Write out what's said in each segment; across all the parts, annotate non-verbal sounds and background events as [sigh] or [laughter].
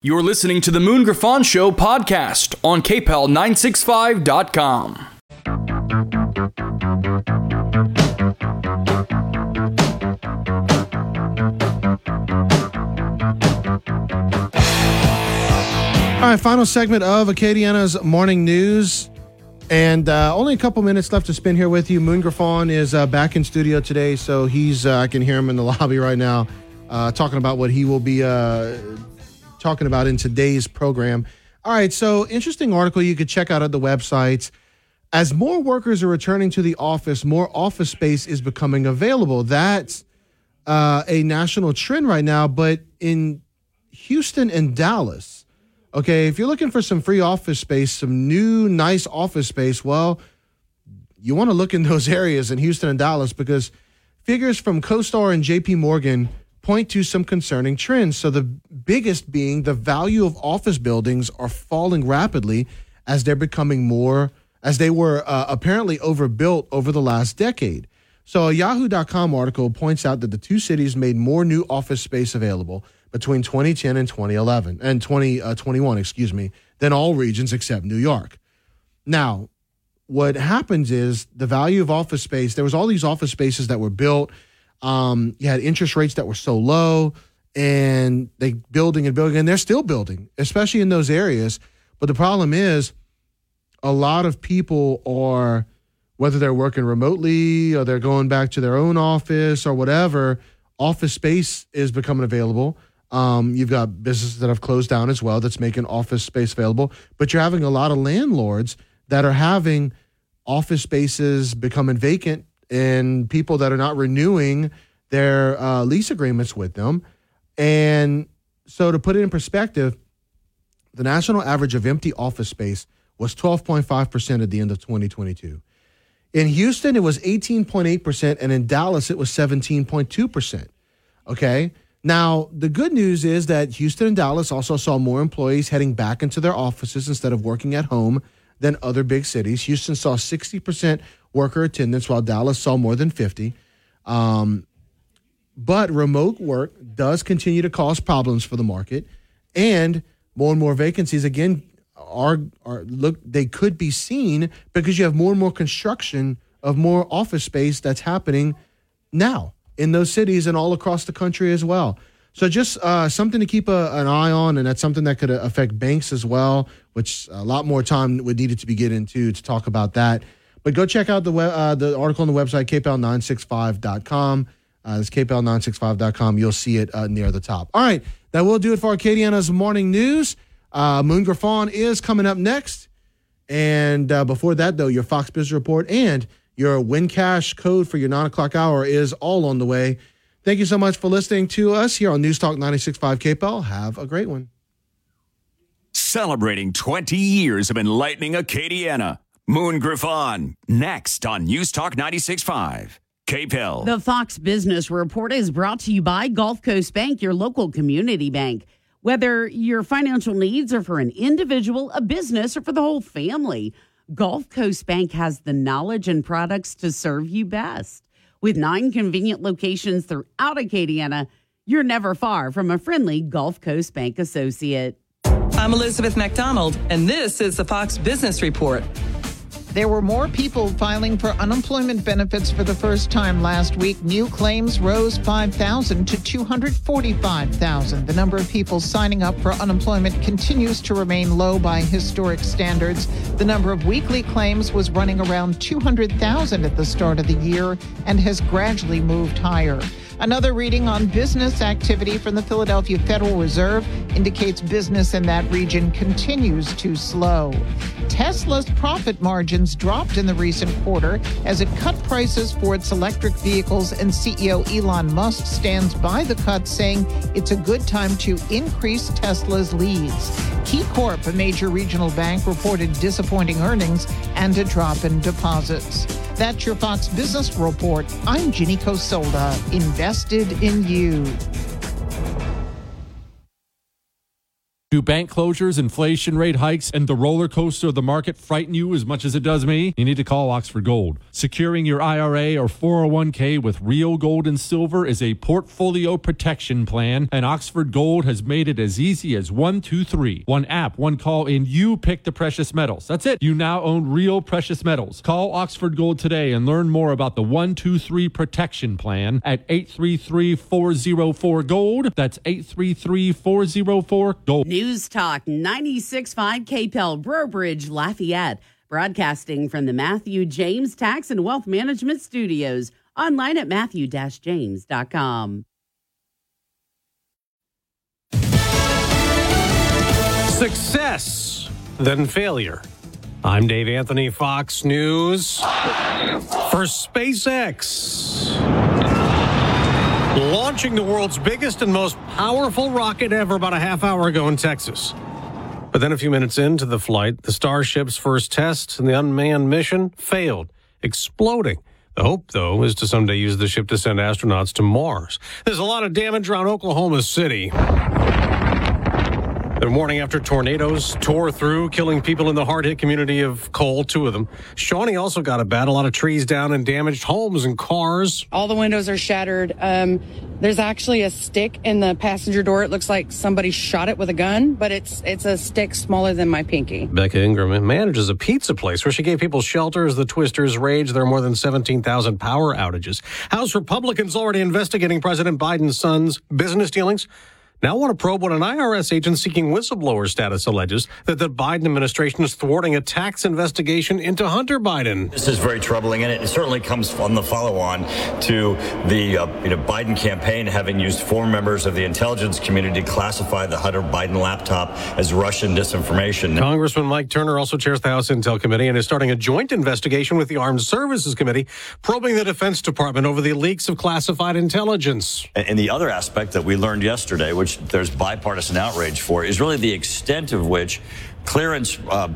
You're listening to the Moon Griffon Show podcast on KPEL965.com. All right, final segment of Acadiana's morning news. And uh, only a couple minutes left to spend here with you. Moon Griffon is uh, back in studio today, so he's uh, I can hear him in the [laughs] lobby right now uh, talking about what he will be uh, talking about in today's program. All right, so interesting article you could check out at the website. As more workers are returning to the office, more office space is becoming available. That's uh, a national trend right now, but in Houston and Dallas, Okay, if you're looking for some free office space, some new nice office space, well, you want to look in those [laughs] areas in Houston and Dallas because figures from CoStar and JP Morgan point to some concerning trends. So the biggest being the value of office buildings are falling rapidly as they're becoming more as they were uh, apparently overbuilt over the last decade. So a yahoo.com article points out that the two cities made more new office space available between 2010 and 2011 and 2021, uh, excuse me, than all regions except New York. Now, what happens is the value of office space, there was all these office spaces that were built. Um, you had interest rates that were so low and they building and building and they're still building, especially in those areas. But the problem is a lot of people are whether they're working remotely or they're going back to their own office or whatever, office space is becoming available. Um, you've got businesses that have closed down as well that's making office space available, but you're having a lot of landlords that are having office spaces becoming vacant and people that are not renewing their uh, lease agreements with them. And so, to put it in perspective, the national average of empty office space was 12.5% at the end of 2022. In Houston, it was 18.8%, and in Dallas, it was 17.2%. Okay. Now, the good news is that Houston and Dallas also saw more employees heading back into their offices instead of working at home than other big cities. Houston saw 60% worker attendance, while Dallas saw more than 50. Um, but remote work does continue to cause problems for the market, and more and more vacancies again are are look they could be seen because you have more and more construction of more office space that's happening now in those cities and all across the country as well. So just uh, something to keep a, an eye on, and that's something that could affect banks as well, which a lot more time would needed to be get into to talk about that. But go check out the web, uh, the article on the website kpel965.com. Uh, it's kpel965.com. You'll see it uh, near the top. All right, that will do it for Acadiana's morning news. Uh, Moon Griffon is coming up next. And uh, before that, though, your Fox Business Report and your WinCash code for your nine o'clock hour is all on the way. Thank you so much for listening to us here on News Talk 96.5 KPEL. Have a great one. Celebrating 20 years of enlightening Acadiana. Moon Griffon, next on News Talk 96.5. KPEL. The Fox Business Report is brought to you by Gulf Coast Bank, your local community bank. Whether your financial needs are for an individual, a business, or for the whole family, Gulf Coast Bank has the knowledge and products to serve you best. With nine convenient locations throughout Acadiana, you're never far from a friendly Gulf Coast Bank associate. I'm Elizabeth McDonald, and this is the Fox Business Report. There were more people filing for unemployment benefits for the first time last week. New claims rose 5,000 to 245,000. The number of people signing up for unemployment continues to remain low by historic standards. The number of weekly claims was running around 200,000 at the start of the year and has gradually moved higher. Another reading on business activity from the Philadelphia Federal Reserve indicates business in that region continues to slow. Tesla's profit margins dropped in the recent quarter as it cut prices for its electric vehicles, and CEO Elon Musk stands by the cut, saying it's a good time to increase Tesla's leads. KeyCorp, a major regional bank, reported disappointing earnings and a drop in deposits. That's your Fox Business Report. I'm Ginny Cosolda, invested in you. Do bank closures, inflation rate hikes, and the roller coaster of the market frighten you as much as it does me? You need to call Oxford Gold. Securing your IRA or 401k with real gold and silver is a portfolio protection plan, and Oxford Gold has made it as easy as one, two, three. One app, one call, and you pick the precious metals. That's it. You now own real precious metals. Call Oxford Gold today and learn more about the 123 protection plan at 833 404 Gold. That's 833 404 Gold. News Talk 96.5 KPEL, Breaux Bridge, Lafayette. Broadcasting from the Matthew James Tax and Wealth Management Studios. Online at matthew-james.com. Success, then failure. I'm Dave Anthony, Fox News. For SpaceX, launching the world's biggest and most powerful rocket ever about a half hour ago in Texas. But then a few minutes into the flight, the Starship's first test and the unmanned mission failed, exploding. The hope, though, is to someday use the ship to send astronauts to Mars. There's a lot of damage around Oklahoma City. The morning after tornadoes tore through, killing people in the hard hit community of Cole, two of them. Shawnee also got a bad. A lot of trees down and damaged homes and cars. All the windows are shattered. Um, there's actually a stick in the passenger door. It looks like somebody shot it with a gun, but it's it's a stick smaller than my pinky. Becca Ingram manages a pizza place where she gave people shelter as the twisters rage. There are more than 17,000 power outages. House Republicans already investigating President Biden's son's business dealings now want to probe what an IRS agent seeking whistleblower status alleges that the Biden administration is thwarting a tax investigation into Hunter Biden. This is very troubling, and it certainly comes on the follow-on to the uh, you know, Biden campaign having used former members of the intelligence community to classify the Hunter Biden laptop as Russian disinformation. Congressman Mike Turner also chairs the House Intel Committee and is starting a joint investigation with the Armed Services Committee, probing the Defense Department over the leaks of classified intelligence. And the other aspect that we learned yesterday, which which there's bipartisan outrage for, is really the extent of which clearance uh,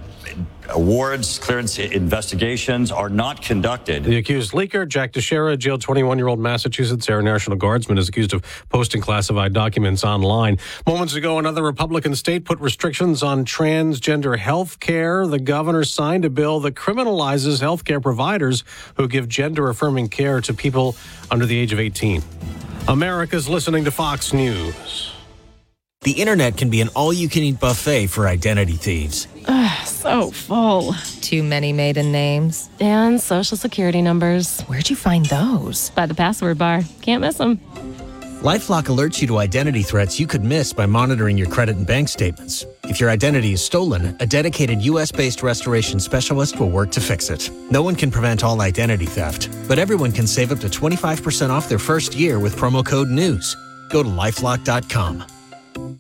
awards, clearance investigations are not conducted. The accused leaker, Jack Teixeira, jailed 21 year old Massachusetts Air National Guardsman, is accused of posting classified documents online. Moments ago, another Republican state put restrictions on transgender health care. The governor signed a bill that criminalizes health care providers who give gender affirming care to people under the age of 18. America's listening to Fox News. The internet can be an all you can eat buffet for identity thieves. Ugh, so full. Too many maiden names. And social security numbers. Where'd you find those? By the password bar. Can't miss them. Lifelock alerts you to identity threats you could miss by monitoring your credit and bank statements. If your identity is stolen, a dedicated US based restoration specialist will work to fix it. No one can prevent all identity theft, but everyone can save up to 25% off their first year with promo code NEWS. Go to lifelock.com.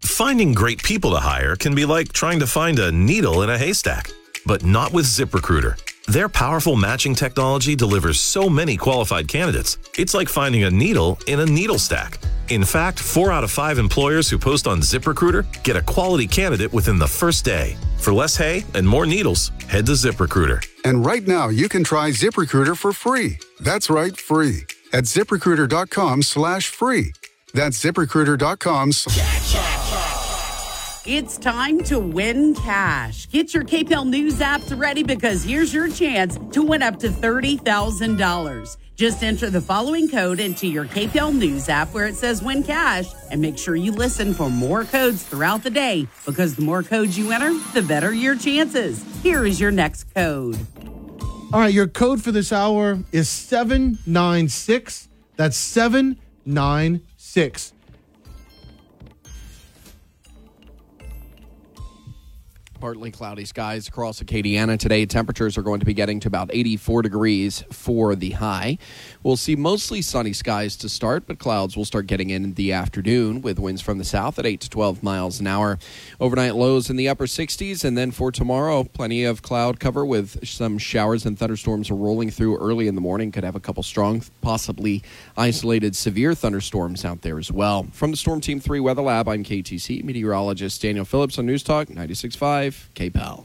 Finding great people to hire can be like trying to find a needle in a haystack, but not with ZipRecruiter. Their powerful matching technology delivers so many qualified candidates. It's like finding a needle in a needle stack. In fact, four out of five employers who post on ZipRecruiter get a quality candidate within the first day. For less hay and more needles, head to ZipRecruiter. And right now, you can try ZipRecruiter for free. That's right, free. At ziprecruiter.com slash free. That's ziprecruiter.com. It's time to win cash. Get your KPEL News apps ready because here's your chance to win up to $30,000. Just enter the following code into your KPEL News app where it says win cash and make sure you listen for more codes throughout the day because the more codes you enter, the better your chances. Here is your next code. All right, your code for this hour is 796. That's 796. Partly cloudy skies across Acadiana today. Temperatures are going to be getting to about 84 degrees for the high. We'll see mostly sunny skies to start, but clouds will start getting in the afternoon with winds from the south at 8 to 12 miles an hour. Overnight lows in the upper 60s, and then for tomorrow, plenty of cloud cover with some showers and thunderstorms rolling through early in the morning. Could have a couple strong, possibly isolated severe thunderstorms out there as well. From the Storm Team 3 Weather Lab, I'm KATC meteorologist Daniel Phillips on News Talk 96.5 KPEL.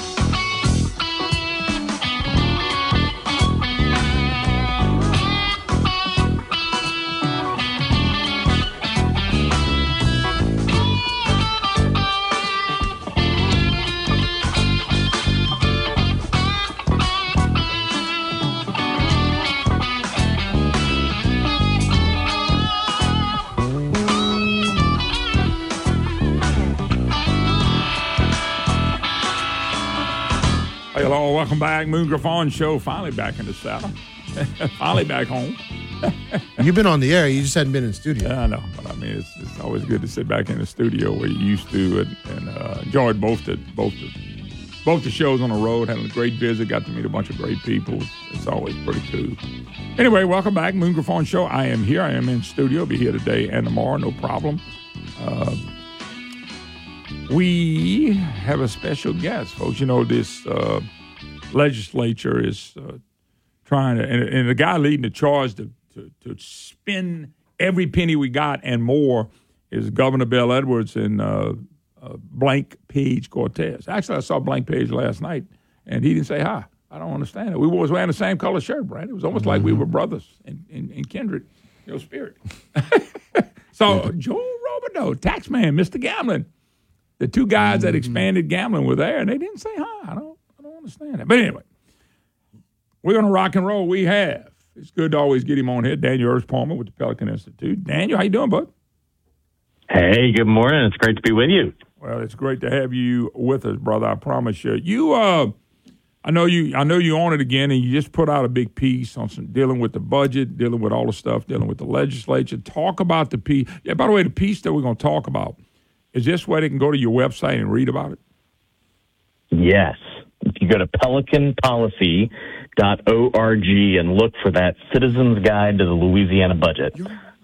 Hello, welcome back. Moon Griffon Show. Finally back in the saddle. [laughs] Finally back home. [laughs] You've been on the air. You just hadn't been in the studio. Yeah, I know, but I mean, it's, it's always good to sit back in the studio where you used to, and, and uh, enjoyed both the both the both the shows on the road. Had a great visit. Got to meet a bunch of great people. It's, it's always pretty cool. Anyway, welcome back, Moon Griffon Show. I am here. I am in studio. Be here today and tomorrow. No problem. Uh, we have a special guest, folks. You know, this uh, legislature is uh, trying to, and, and the guy leading the charge to, to, to spend every penny we got and more is Governor Bel Edwards and uh, uh, Blank Page Cortez. Actually, I saw Blank Page last night, and he didn't say hi. I don't understand it. We was wearing the same color shirt, Brad. It was almost like we were brothers in, in, in kindred, your spirit. [laughs] so Joe Robideau, taxman, Mr. Gambling, the two guys that expanded gambling were there, and they didn't say hi. I don't, I don't understand that. But anyway, we're going to rock and roll. We have. It's good to always get him on here. Daniel Erspamer with the Pelican Institute. Daniel, how you doing, bud? Hey, good morning. It's great to be with you. Well, it's great to have you with us, brother. I promise you. You, uh, I know you. I know you on it again, and you just put out a big piece on some dealing with the budget, dealing with all the stuff, dealing with the legislature. Talk about the piece. Yeah. By the way, the piece that we're going to talk about is this where they can go to your website and read about it. Yes. If you go to pelicanpolicy.org and look for that Citizen's Guide to the Louisiana Budget,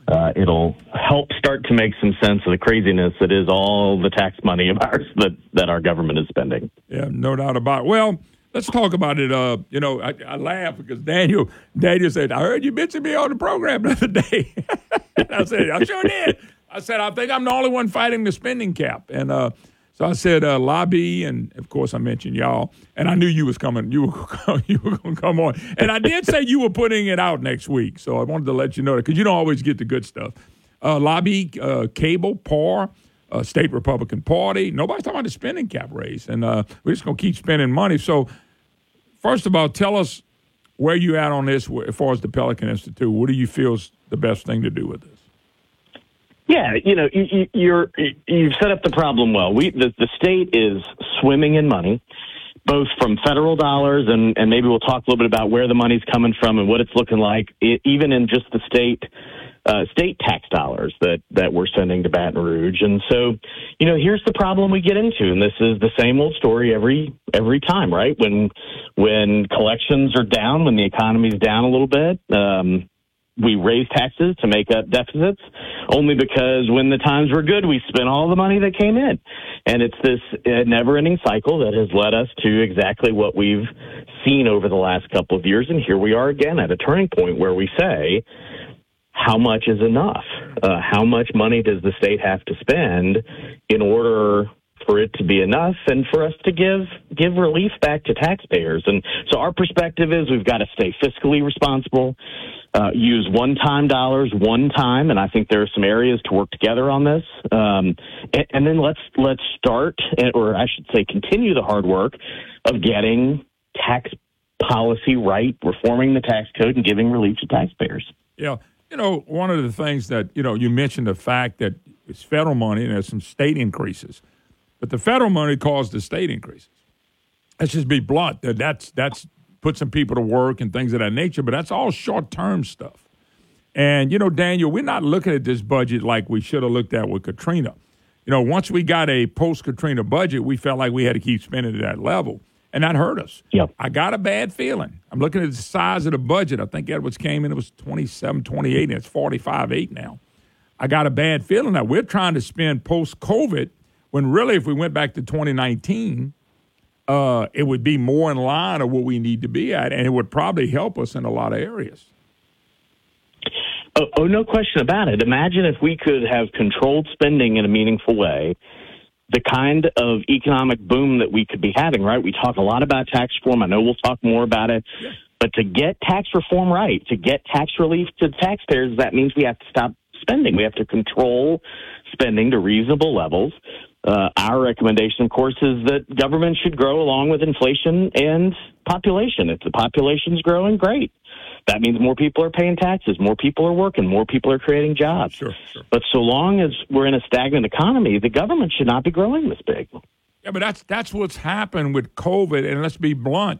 uh, it'll help start to make some sense of the craziness that is all the tax money of ours that, that our government is spending. Yeah, no doubt about it. Well, let's talk about it. Uh, you know, I, I laugh because Daniel Daniel said, I heard you mention me on the program the other day. [laughs] I said, I sure did. I said, I think I'm the only one fighting the spending cap. And uh, so I said, uh, LABI, and of course I mentioned y'all. And I knew you was coming. You were [laughs] you were going to come on. And I did say you were putting it out next week. So I wanted to let you know that because you don't always get the good stuff. Uh, LABI, uh, CABL, PAR, uh, state Republican Party. Nobody's talking about the spending cap raise, and uh, we're just going to keep spending money. So first of all, tell us where you at on this as far as the Pelican Institute. What do you feel is the best thing to do with this? Yeah, you know, you, you're you've set up the problem well. We the, the state is swimming in money, both from federal dollars and and maybe we'll talk a little bit about where the money's coming from and what it's looking like, it, even in just the state. Uh, state tax dollars that that we're sending to Baton Rouge, and so you know here's the problem we get into, and this is the same old story every every time, right? When when collections are down, when the economy's down a little bit, um, we raise taxes to make up deficits only because when the times were good, we spent all the money that came in. And it's this uh, never ending cycle that has led us to exactly what we've seen over the last couple of years. And here we are again at a turning point where we say, how much is enough? Uh, how much money does the state have to spend in order for it to be enough and for us to give give relief back to taxpayers. And so our perspective is we've got to stay fiscally responsible, uh, use one time dollars one time, and I think there are some areas to work together on this. Um, and, and then let's let's start, or I should say, continue the hard work of getting tax policy right, reforming the tax code, and giving relief to taxpayers. Yeah. You know, one of the things that, you know, you mentioned the fact that it's federal money and there's some state increases. But the federal money caused the state increases. Let's just be blunt. That that's that's put some people to work and things of that nature. But that's all short term stuff. And you know, Daniel, we're not looking at this budget like we should have looked at with Katrina. You know, once we got a post Katrina budget, we felt like we had to keep spending at that level. And that hurt us. Yep. I got a bad feeling. I'm looking at the size of the budget. I think Edwards came in, it was 27, 28, and it's 45, 8 now. I got a bad feeling that we're trying to spend post COVID when really, if we went back to 2019, uh, it would be more in line of what we need to be at, and it would probably help us in a lot of areas. Oh, oh, no question about it. Imagine if we could have controlled spending in a meaningful way, the kind of economic boom that we could be having, right? We talk a lot about tax reform. I know we'll talk more about it. But to get tax reform right, to get tax relief to taxpayers, that means we have to stop spending. We have to control spending to reasonable levels. Uh, our recommendation, of course, is that government should grow along with inflation and population. If the population's growing, great. That means more people are paying taxes, more people are working, more people are creating jobs. Sure, sure. But so long as we're in a stagnant economy, the government should not be growing this big. Yeah, but that's that's what's happened with COVID. And let's be blunt,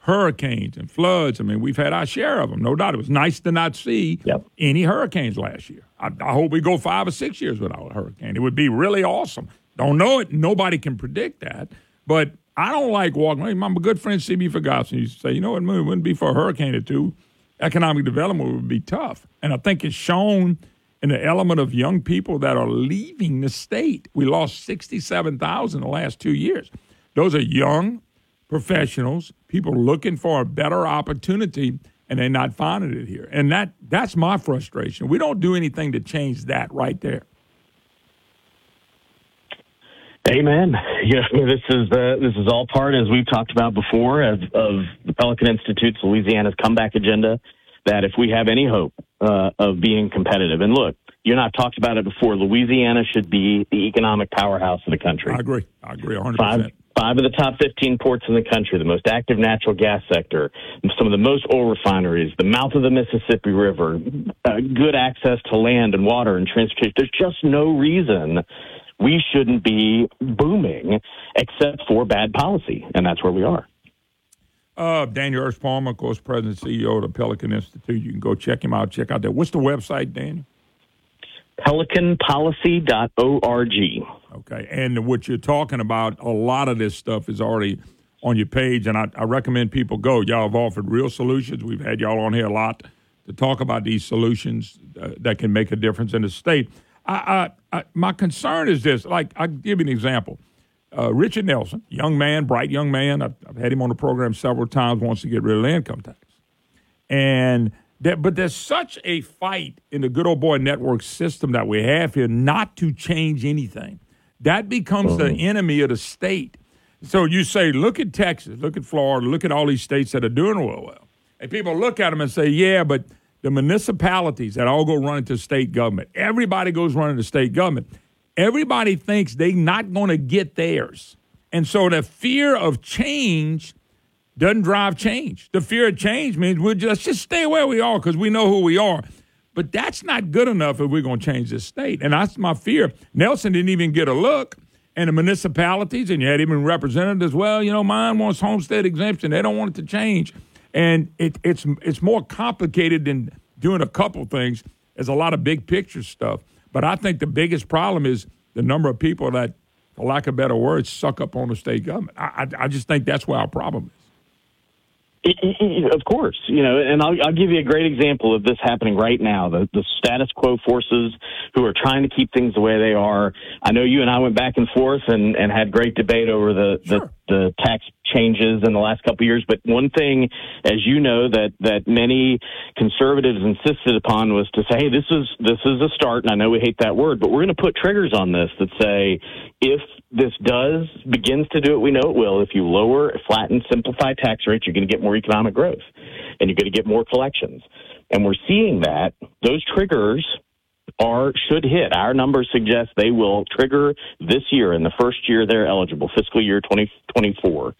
hurricanes and floods. I mean, we've had our share of them, no doubt. It was nice to not see any hurricanes last year. I, I hope we go five or six years without a hurricane. It would be really awesome. Don't know it. Nobody can predict that. But I don't like walking. My good friend C.B. Ferguson used to say, you know what, it wouldn't be for a hurricane or two. Economic development would be tough. And I think it's shown in the element of young people that are leaving the state. We lost 67,000 the last two years. Those are young professionals, people looking for a better opportunity, and they're not finding it here. And that that's my frustration. We don't do anything to change that right there. Amen. [laughs] You know, this is uh, this is all part, as we've talked about before, of, of the Pelican Institute's Louisiana's comeback agenda. That if we have any hope uh, of being competitive, and look, you're not talked about it before. Louisiana should be the economic powerhouse of the country. I agree. I agree 100. Five, percent five of the top 15 ports in the country, the most active natural gas sector, some of the most oil refineries, the mouth of the Mississippi River, uh, good access to land and water and transportation. There's just no reason we shouldn't be booming except for bad policy, and that's where we are. Uh, Daniel Erspamer, of course, President and CEO of the Pelican Institute. You can go check him out. Check out that. What's the website, Daniel? PelicanPolicy.org. Okay. And what you're talking about, a lot of this stuff is already on your page, and I, I recommend people go. Y'all have offered real solutions. We've had y'all on here a lot to talk about these solutions uh, that can make a difference in the state. I, I, I, my concern is this. Like, I'll give you an example. Uh, Richard Nelson, young man, bright young man. I've, I've, had him on the program several times. Wants to get rid of the income tax, and that, but there's such a fight in the good old boy network system that we have here not to change anything. That becomes the enemy of the state. So you say, look at Texas, look at Florida, look at all these states that are doing well. well. And people look at them and say, yeah, but the municipalities that all go running to state government, everybody goes running to state government. Everybody thinks they're not going to get theirs. And so the fear of change doesn't drive change. The fear of change means we'll just, just stay where we are because we know who we are. But that's not good enough if we're going to change this state. And that's my fear. Nelson didn't even get a look. And the municipalities, and you had even representatives, well, you know, mine wants homestead exemption. They don't want it to change. And it, it's it's more complicated than doing a couple things. There's a lot of big picture stuff. But I think the biggest problem is the number of people that, for lack of better words, suck up on the state government. I, I, I just think that's where our problem is. Of course, you know, and I'll, I'll, give you a great example of this happening right now. The, the status quo forces who are trying to keep things the way they are. I know you and I went back and forth and, and had great debate over the, sure. the, the tax changes in the last couple of years. But one thing, as you know, that that many conservatives insisted upon was to say, "Hey, this is this is a start." And I know we hate that word, but we're going to put triggers on this that say, if this does begins to do what we know it will, if you lower, flatten, simplify tax rates, you're going to get more economic growth, and you're going to get more collections. And we're seeing that those triggers are should hit. Our numbers suggest they will trigger this year in the first year they're eligible, fiscal year 2024.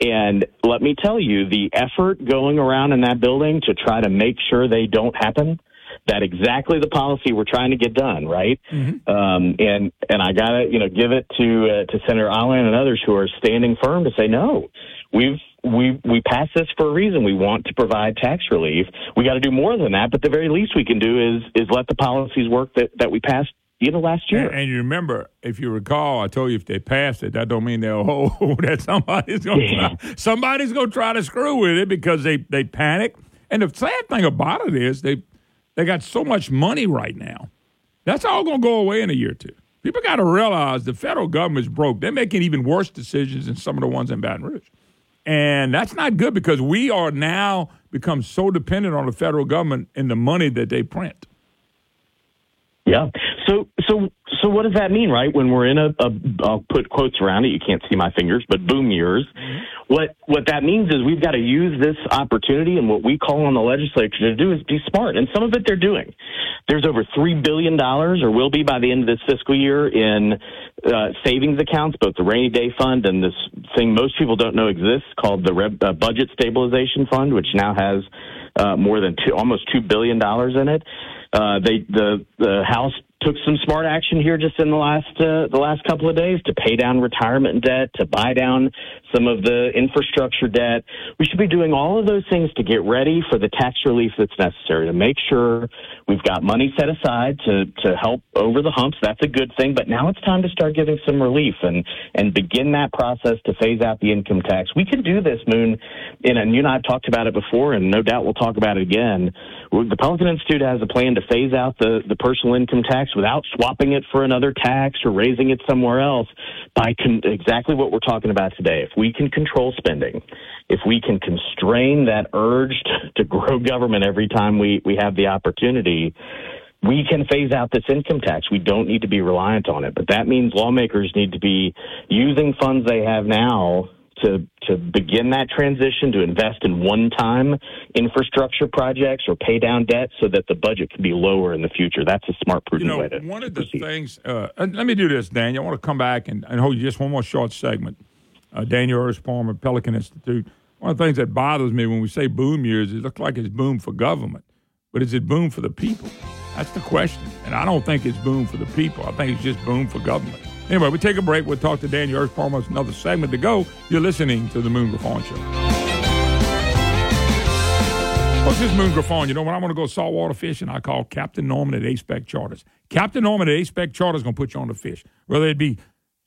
And let me tell you, the effort going around in that building to try to make sure they don't happen, that exactly the policy we're trying to get done, right? Mm-hmm. Um, and and I gotta you know give it to uh, to Senator Allen and others who are standing firm to say no. We've we we passed this for a reason. We want to provide tax relief. We got to do more than that, but the very least we can do is is let the policies work that that we passed you know last year. And, and you remember, if you recall, I told you if they pass it, that don't mean they'll [laughs] hold that somebody's going yeah. to somebody's going to try to screw with it because they they panic. And the sad thing about it is they they got so much money right now. That's all going to go away in a year or two. People got to realize the federal government's broke. They're making even worse decisions than some of the ones in Baton Rouge. And that's not good because we are now become so dependent on the federal government and the money that they print. Yeah. So so so what does that mean, right? When we're in a, a I'll put quotes around it. You can't see my fingers, but boom years. Mm-hmm. What what that means is we've got to use this opportunity and what we call on the legislature to do is be smart. And some of it they're doing. There's over three billion dollars, or will be by the end of this fiscal year, in uh, savings accounts, both the rainy day fund and this thing most people don't know exists called the Re- uh, Budget Stabilization Fund, which now has uh, more than two, almost two billion dollars in it. Uh, they the the House took some smart action here just in the last uh, the last couple of days to pay down retirement debt, to buy down some of the infrastructure debt. We should be doing all of those things to get ready for the tax relief that's necessary to make sure we've got money set aside to to help over the humps. That's a good thing, but now it's time to start giving some relief and and begin that process to phase out the income tax. We can do this, Moon, and you and I have talked about it before, and no doubt we'll talk about it again. The Pelican Institute has a plan to phase out the the personal income tax without swapping it for another tax or raising it somewhere else by con- exactly what we're talking about today. If we can control spending, if we can constrain that urge to grow government every time we, we have the opportunity, we can phase out this income tax. We don't need to be reliant on it. But that means lawmakers need to be using funds they have now to to begin that transition to invest in one-time infrastructure projects or pay down debt so that the budget can be lower in the future. That's a smart, prudent you know, way to. One of the things. Uh, let me do this, Daniel. I want to come back and, and hold you just one more short segment. Uh, Daniel Erspamer, Pelican Institute. One of the things that bothers me when we say boom years, it looks like it's boom for government, but is it boom for the people? That's the question. And I don't think it's boom for the people. I think it's just boom for government. Anyway, we take a break. We'll talk to Daniel Erspamer. Another segment to go. You're listening to the Moon Griffon Show. What's this Moon Griffon? You know, when I want to go saltwater fishing, I call Captain Norman at A-Spec Charters. Captain Norman at A-Spec Charters is going to put you on the fish. Whether it be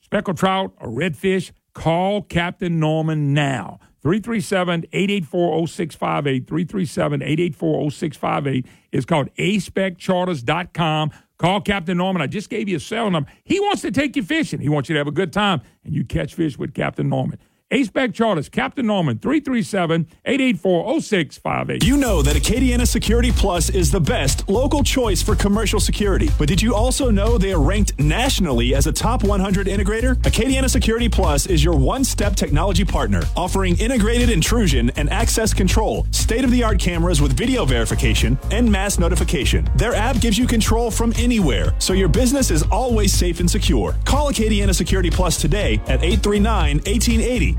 speckled trout or redfish, call Captain Norman now. 337-884-0658. 337-884-0658 is called aspeccharters.com. Call Captain Norman. I just gave you a cell number. He wants to take you fishing. He wants you to have a good time, and you catch fish with Captain Norman. Ace-Spec Charters, Captain Norman, 337-884-0658. You know that Acadiana Security Plus is the best local choice for commercial security. But did you also know they are ranked nationally as a top 100 integrator? Acadiana Security Plus is your one-step technology partner, offering integrated intrusion and access control, state-of-the-art cameras with video verification, and mass notification. Their app gives you control from anywhere, so your business is always safe and secure. Call Acadiana Security Plus today at 839-1880.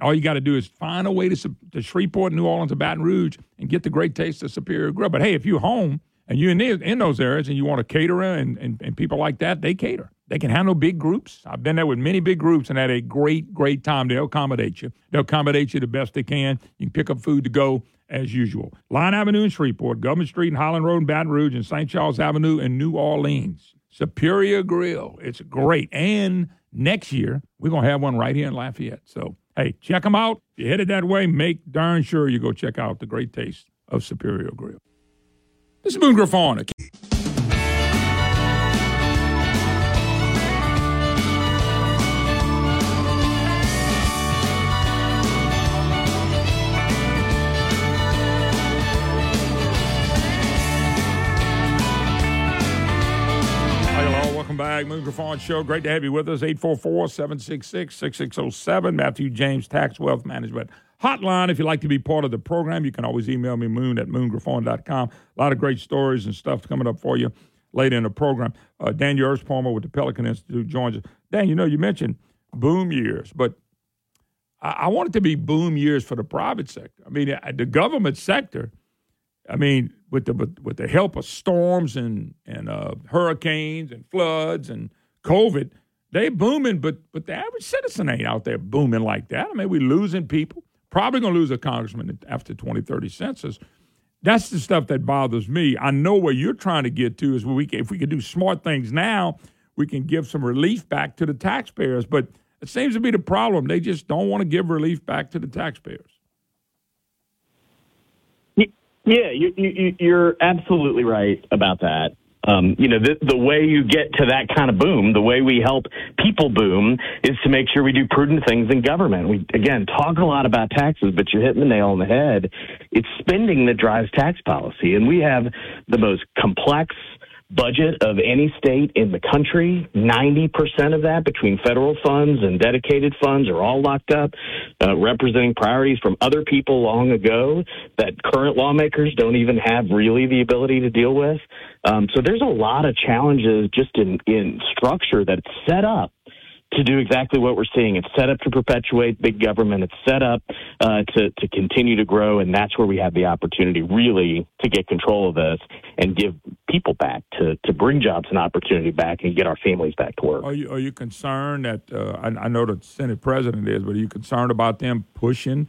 All you got to do is find a way to, to Shreveport, New Orleans, or Baton Rouge and get the great taste of Superior Grill. But hey, if you're home and you're in, the, in those areas and you want a caterer and, and, and people like that, they cater. They can handle big groups. I've been there with many big groups and had a great, great time. They'll accommodate you. They'll accommodate you the best they can. You can pick up food to go as usual. Line Avenue in Shreveport, Government Street and Highland Road in Baton Rouge, and St. Charles Avenue in New Orleans. Superior Grill. It's great. And next year, we're going to have one right here in Lafayette. So, hey, check them out. If you're headed that way, make darn sure you go check out the great taste of Superior Grill. This is Moon Griffon. Back. Show. Great to have you with us. 844 766 6607. Matthew James Tax Wealth Management Hotline. If you'd like to be part of the program, you can always email me, moon at moongriffon.com. A lot of great stories and stuff coming up for you later in the program. Uh, Daniel Erspamer with the Pelican Institute joins us. Dan, you know, you mentioned boom years, but I, I want it to be boom years for the private sector. I mean, the government sector, I mean, with the with the help of storms and and uh, hurricanes and floods and COVID, they booming, but but the average citizen ain't out there booming like that. I mean, we losing people. Probably gonna lose a congressman after 2030 census. That's the stuff that bothers me. I know where you're trying to get to is we can, if we can do smart things now, we can give some relief back to the taxpayers. But it seems to be the problem. They just don't want to give relief back to the taxpayers. Yeah, you, you, you're absolutely right about that. Um, you know, the, the way you get to that kind of boom, the way we help people boom is to make sure we do prudent things in government. We, again, talk a lot about taxes, but you're hitting the nail on the head. It's spending that drives tax policy. And we have the most complex, budget of any state in the country. 90% of that between federal funds and dedicated funds are all locked up, uh, representing priorities from other people long ago that current lawmakers don't even have really the ability to deal with. Um, so there's a lot of challenges just in, in structure that's set up to do exactly what we're seeing. It's set up to perpetuate big government. It's set up uh, to to continue to grow, and that's where we have the opportunity really to get control of this and give people back to to bring jobs and opportunity back and get our families back to work. Are you are you concerned that uh, I, I know the Senate president is, but are you concerned about them pushing?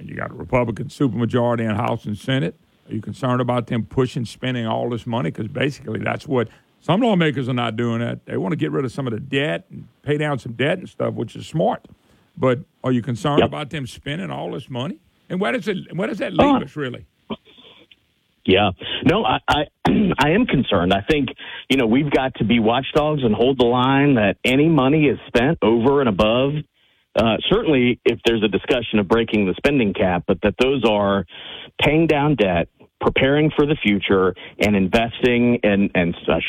You got a Republican supermajority in House and Senate. Are you concerned about them pushing spending all this money? Because basically, that's what some lawmakers are not doing that. They want to get rid of some of the debt and pay down some debt and stuff, which is smart. But are you concerned Yep. about them spending all this money? And where does it where does that leave Uh, us really? Yeah. No, I, I [clears throat] I am concerned. I think, you know, we've got to be watchdogs and hold the line that any money is spent over and above uh, certainly if there's a discussion of breaking the spending cap, but that those are paying down debt, preparing for the future, and investing and and such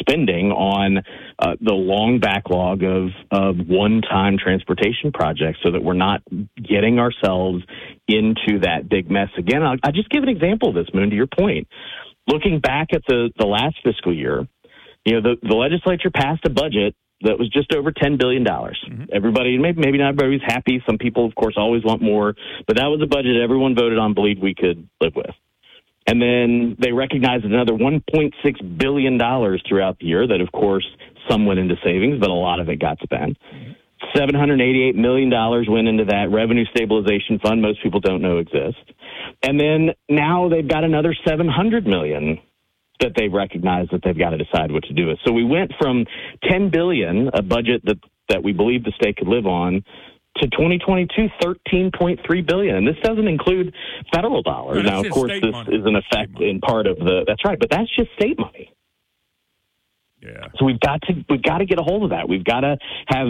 spending on uh, the long backlog of of one-time transportation projects, so that we're not getting ourselves into that big mess again. I'll, I'll just give an example of this, Moon. To your point, looking back at the the last fiscal year, you know, the, the legislature passed a budget that was just over $10 billion. Everybody, maybe, maybe not everybody was happy. Some people, of course, always want more, but that was a budget everyone voted on, believed we could live with. And then they recognized another $1.6 billion throughout the year that, of course, some went into savings, but a lot of it got spent. $788 million went into that revenue stabilization fund most people don't know exists. And then now they've got another 700 million that they've recognized that they've got to decide what to do with. So we went from 10 billion, a budget that that we believe the state could live on, to 2022 13.3 billion, and this doesn't include federal dollars. Now, of course, this money. is an effect in part of the. That's right, but that's just state money. Yeah. So we've got to we've got to get a hold of that. We've got to have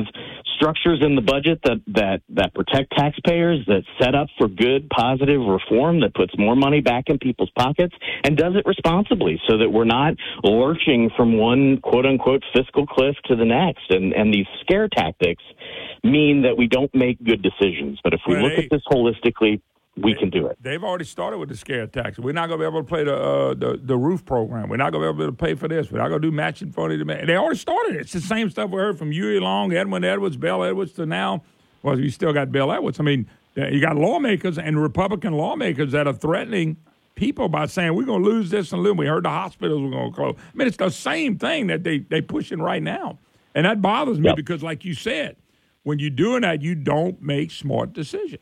structures in the budget that that that protect taxpayers, that set up for good, positive reform, that puts more money back in people's pockets, and does it responsibly, so that we're not lurching from one quote unquote fiscal cliff to the next. And and these scare tactics mean that we don't make good decisions. But if we Well, look at this holistically, we can do it. They've already started with the scare tax. We're not going to be able to play the, uh, the the roof program. We're not going to be able to pay for this. We're not going to do matching funding. They already started it. It's the same stuff we heard from Huey Long, Edwin Edwards, Bel Edwards to now. Well, you still got Bel Edwards. I mean, you got lawmakers and Republican lawmakers that are threatening people by saying we're going to lose this and lose. We heard the hospitals were going to close. I mean, it's the same thing that they they pushing right now, and that bothers me because, like you said, when you're doing that, you don't make smart decisions.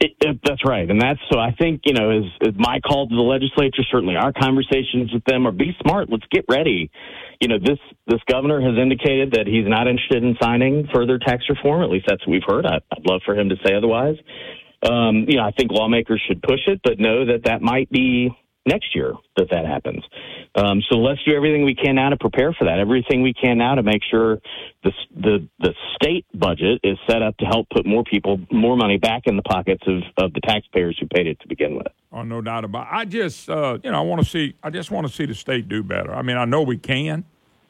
It, it, that's right, and that's so. I think you know, is, is my call to the legislature. Certainly, our conversations with them are be smart. Let's get ready. You know, this this governor has indicated that he's not interested in signing further tax reform. At least that's what we've heard. I, I'd love for him to say otherwise. Um, you know, I think lawmakers should push it, but know that that might be next year that that happens. Um, so let's do everything we can now to prepare for that. Everything we can now to make sure the the the state budget is set up to help put more people, more money back in the pockets of, of the taxpayers who paid it to begin with. Oh, no doubt about. it. I just, uh, you know, I want to see. I just want to see the state do better. I mean, I know we can.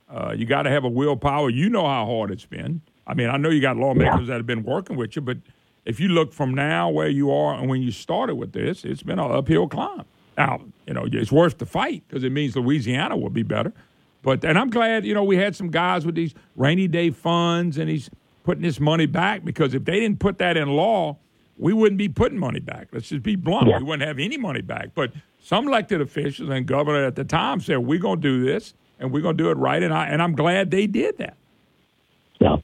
Uh, you got to have a willpower. You know how hard it's been. I mean, I know you got lawmakers that have been working with you, but if you look from now where you are and when you started with this, it's been an uphill climb. Now, you know, it's worth the fight because it means Louisiana will be better. But and I'm glad, you know, we had some guys with these rainy day funds and he's putting this money back because if they didn't put that in law, we wouldn't be putting money back. Let's just be blunt. We wouldn't have any money back. But some elected officials and governor at the time said, We're gonna do this and we're gonna do it right and I and I'm glad they did that. Yeah.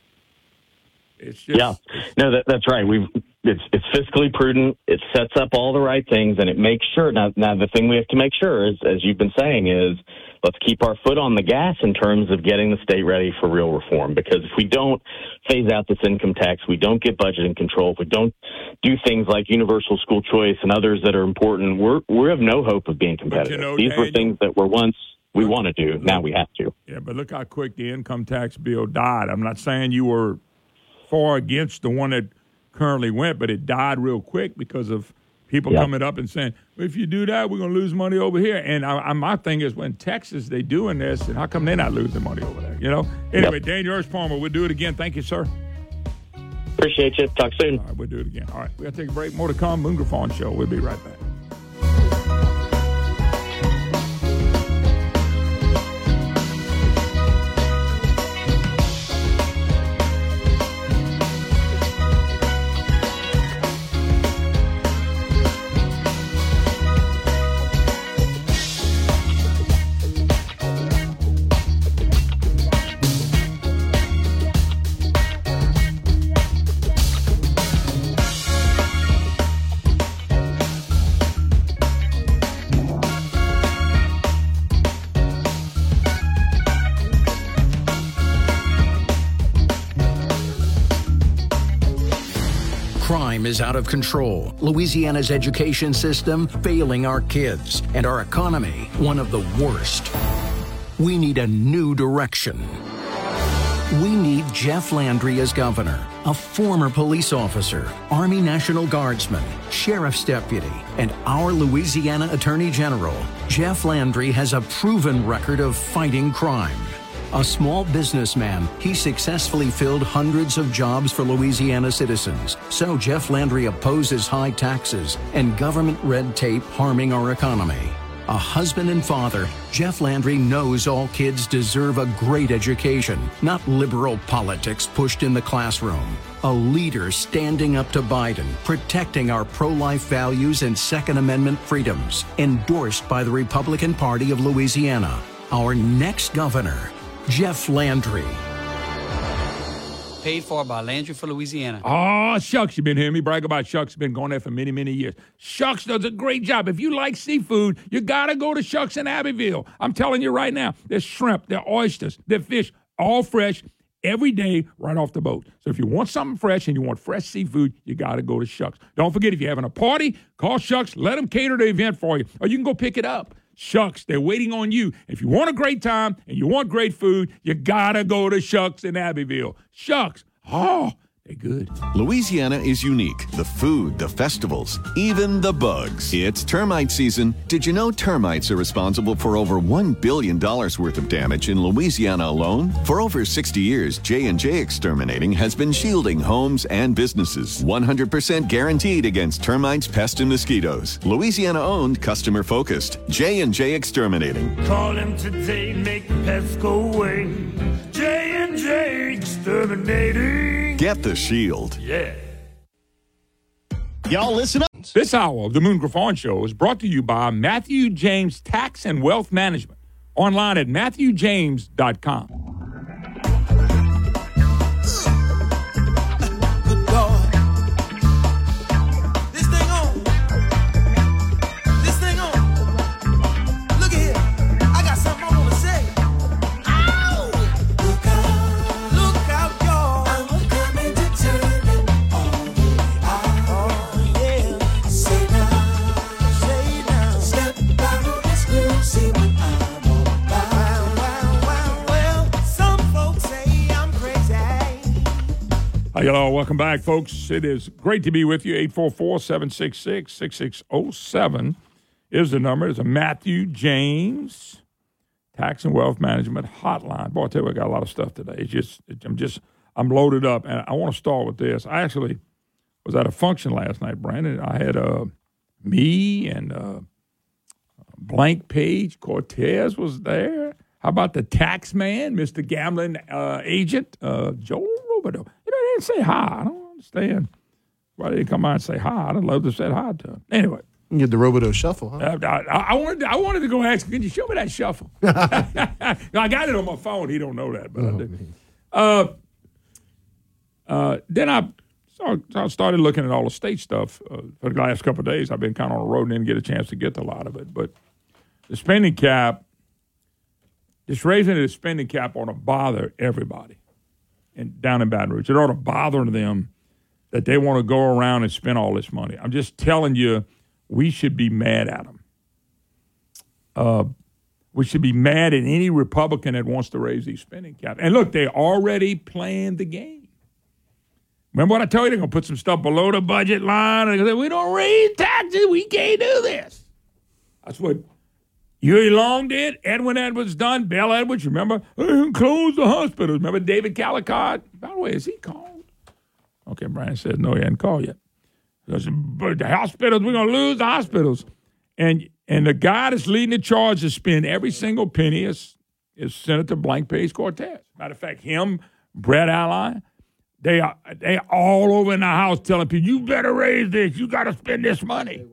It's just yeah, no, that, that's right. We've it's it's fiscally prudent. It sets up all the right things, and it makes sure. Now, now the thing we have to make sure is, as you've been saying, is let's keep our foot on the gas in terms of getting the state ready for real reform. Because if we don't phase out this income tax, we don't get budget budgeting control. If we don't do things like universal school choice and others that are important, we're we have no hope of being competitive. know, These were things that were once we want to do. Now we have to. Yeah, but look how quick the income tax bill died. I'm not saying you were far against the one that currently went, but it died real quick because of People coming up and saying, well, if you do that, we're going to lose money over here. And I, I, my thing is, when Texas they doing this, and how come they're not losing money over there? You know. Anyway, Daniel Erspamer, we'll do it again. Thank you, sir. Appreciate you. Talk soon. All right, we'll do it again. All right, we got to take a break. More to come. Moon Griffon Show. We'll be right back. Is out of control. Louisiana's education system failing our kids, and our economy one of the worst. We need a new direction. We need Jeff Landry as governor, a former police officer, Army National Guardsman, sheriff's deputy, and our Louisiana Attorney General. Jeff Landry has a proven record of fighting crime. A small businessman, he successfully filled hundreds of jobs for Louisiana citizens. So Jeff Landry opposes high taxes and government red tape harming our economy. A husband and father, Jeff Landry knows all kids deserve a great education, not liberal politics pushed in the classroom. A leader standing up to Biden, protecting our pro life values and Second Amendment freedoms, endorsed by the Republican Party of Louisiana. Our next governor, Jeff Landry. Paid for by Landry for Louisiana. Oh, Shucks, you've been hearing me brag about Shucks. Been going there for many, many years. Shucks does a great job. If you like seafood, you got to go to Shucks in Abbeville. I'm telling you right now, there's shrimp, there's oysters, there's fish, all fresh every day right off the boat. So if you want something fresh and you want fresh seafood, you got to go to Shucks. Don't forget, if you're having a party, call Shucks. Let them cater the event for you, or you can go pick it up. Shucks, they're waiting on you. If you want a great time and you want great food, you got to go to Shucks in Abbeville. Shucks, oh, they're good. Louisiana is unique. The food, the festivals, even the bugs. It's termite season. Did you know termites are responsible for over $1 billion worth of damage in Louisiana alone? For over 60 years, J&J Exterminating has been shielding homes and businesses. 100% guaranteed against termites, pests, and mosquitoes. Louisiana owned, customer focused. J&J Exterminating. Call them today, make the pests go away. J and J Exterminating. Get the shield. Yeah. Y'all listen up. This hour of the Moon Griffon Show is brought to you by Matthew James Tax and Wealth Management. Online at matthewjames.com. Y'all. Welcome back, folks. It is great to be with you. 844 766 6607 is the number. It's a Matthew James Tax and Wealth Management Hotline. Boy, I tell you, I got a lot of stuff today. It's just, I'm just, I'm loaded up. And I want to start with this. I actually was at a function last night, Brandon. I had uh, me and uh, Blank Page Cortez was there. How about the tax man, Mr. Gambling uh, agent, uh, Joe Robideaux? You know, they didn't say hi. I don't understand why they didn't come by and say hi. I'd love to have said hi to him. Anyway. You get the Roboto shuffle, huh? I, I, I wanted I wanted to go ask, Can you show me that shuffle? [laughs] [laughs] I got it on my phone. He don't know that, but I do. Uh, uh, then I I started looking at all the state stuff uh, for the last couple of days. I've been kind of on the road and didn't get a chance to get to a lot of it. But the spending cap, just raising the spending cap ought to bother everybody and down in Baton Rouge. It ought to bother them that they want to go around and spend all this money. I'm just telling you, we should be mad at them. Uh, we should be mad at any Republican that wants to raise these spending caps. And look, they already playing the game. Remember what I told you? They're going to put some stuff below the budget line. And they say, we don't raise taxes. We can't do this. That's what Huey Long did. Edwin Edwards done. Bel Edwards, remember? Close the hospitals. Remember David Calicott? By the way, is he called? Okay, Brian says, no, he hadn't called yet. Because, the hospitals, we're going to lose the hospitals. And and the guy that's leading the charge to spend every single penny is, is Senator Blank Page Cortez. Matter of fact, him, Bret Allain, they are they all over in the house telling people, you better raise this, you got to spend this money.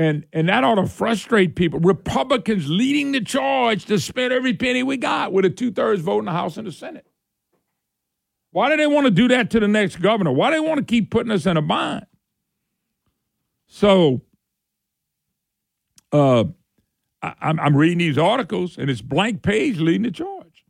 And and that ought to frustrate people. Republicans leading the charge to spend every penny we got with a two thirds vote in the House and the Senate. Why do they want to do that to the next governor? Why do they want to keep putting us in a bind? So, uh, I, I'm, I'm reading these articles, and it's blank page leading the charge.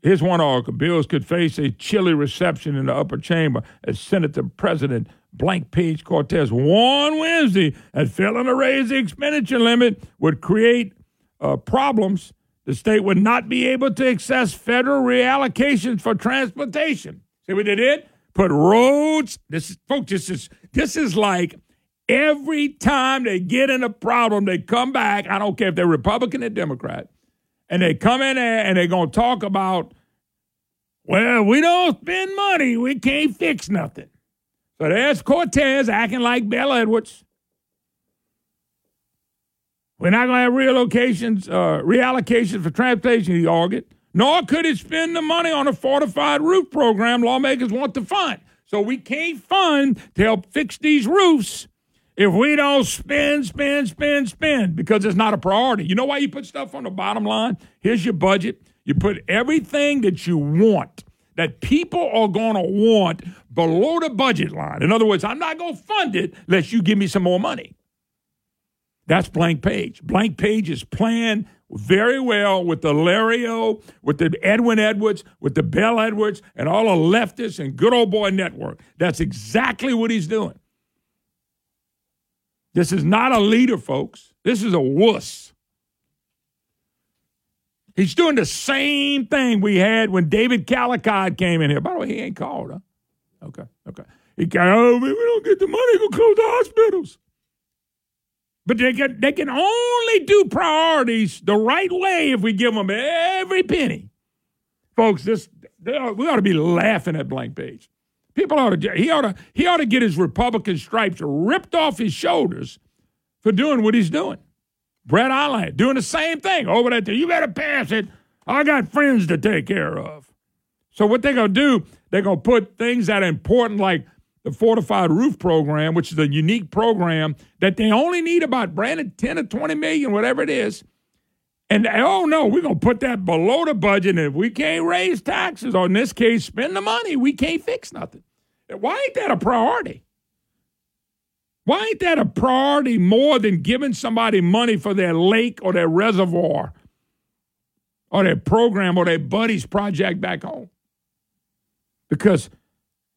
Here's one article. Bills could face a chilly reception in the upper chamber as Senator President Blank Page Cortez warned Wednesday that failing to raise the expenditure limit would create uh, problems. The state would not be able to access federal reallocations for transportation. See what they did? Put roads. This is, folks. This is this is like every time they get in a problem, they come back. I don't care if they're Republican or Democrat, and they come in there and they're gonna talk about, well, we don't spend money, we can't fix nothing. So there's Cortez acting like Bel Edwards. We're not going to have relocations, uh, reallocations for transportation, he argued. Nor could it spend the money on a fortified roof program lawmakers want to fund. So we can't fund to help fix these roofs if we don't spend, spend, spend, spend, because it's not a priority. You know why you put stuff on the bottom line? Here's your budget. You put everything that you want, that people are going to want below the budget line. In other words, I'm not going to fund it unless you give me some more money. That's Blank Page. Blank Page is playing very well with the Lario, with the Edwin Edwards, with the Bel Edwards, and all the leftists and good old boy network. That's exactly what he's doing. This is not a leader, folks. This is a wuss. He's doing the same thing we had when David Calicott came in here. By the way, he ain't called, huh? Okay, okay. He got, oh, we don't get the money, go close the hospitals. But they can, they can only do priorities the right way if we give them every penny. Folks, this we ought to be laughing at Blank Page. People ought to he ought to he ought to get his Republican stripes ripped off his shoulders for doing what he's doing. Bret Allain doing the same thing over there. You better pass it. I got friends to take care of. So what they're gonna do? They're gonna put things that are important like the fortified roof program, which is a unique program that they only need about Brandon 10 or 20 million, whatever it is. And oh no, we're gonna put that below the budget. And if we can't raise taxes, or in this case, spend the money, we can't fix nothing. Why ain't that a priority? Why ain't that a priority more than giving somebody money for their lake or their reservoir or their program or their buddy's project back home? Because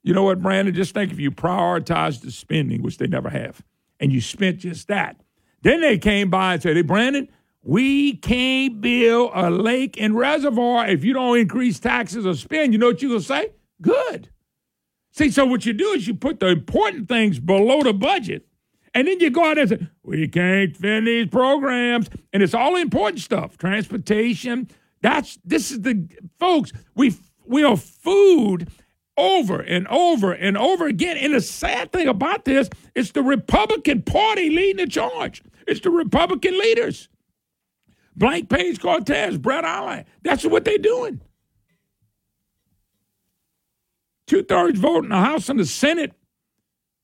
you know what, Brandon? Just think if you prioritize the spending, which they never have, and you spent just that. Then they came by and said, Hey, Brandon, we can't build a lake and reservoir if you don't increase taxes or spend. You know what you're going to say? Good. See, so what you do is you put the important things below the budget, and then you go out and say, we can't fund these programs. And it's all important stuff. Transportation. That's this is the folks, we we are food over and over and over again. And the sad thing about this, it's the Republican Party leading the charge. It's the Republican leaders. Blank Page Cortez, Bret Allain. That's what they're doing. Two thirds vote in the House and the Senate.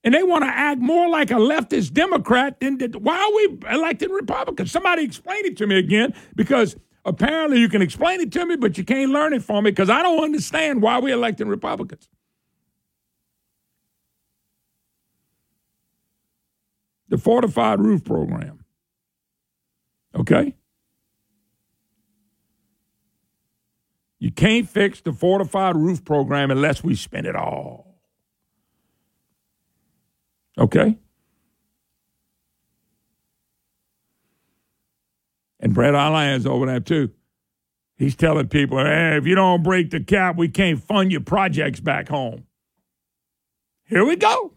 And they want to act more like a leftist Democrat than did, why are we electing Republicans? Somebody explain it to me again because apparently you can explain it to me, but you can't learn it for me because I don't understand why we're electing Republicans. The fortified roof program. Okay? You can't fix the fortified roof program unless we spend it all. Okay? And Bret Allain over there too. He's telling people, hey, if you don't break the cap, we can't fund your projects back home. Here we go.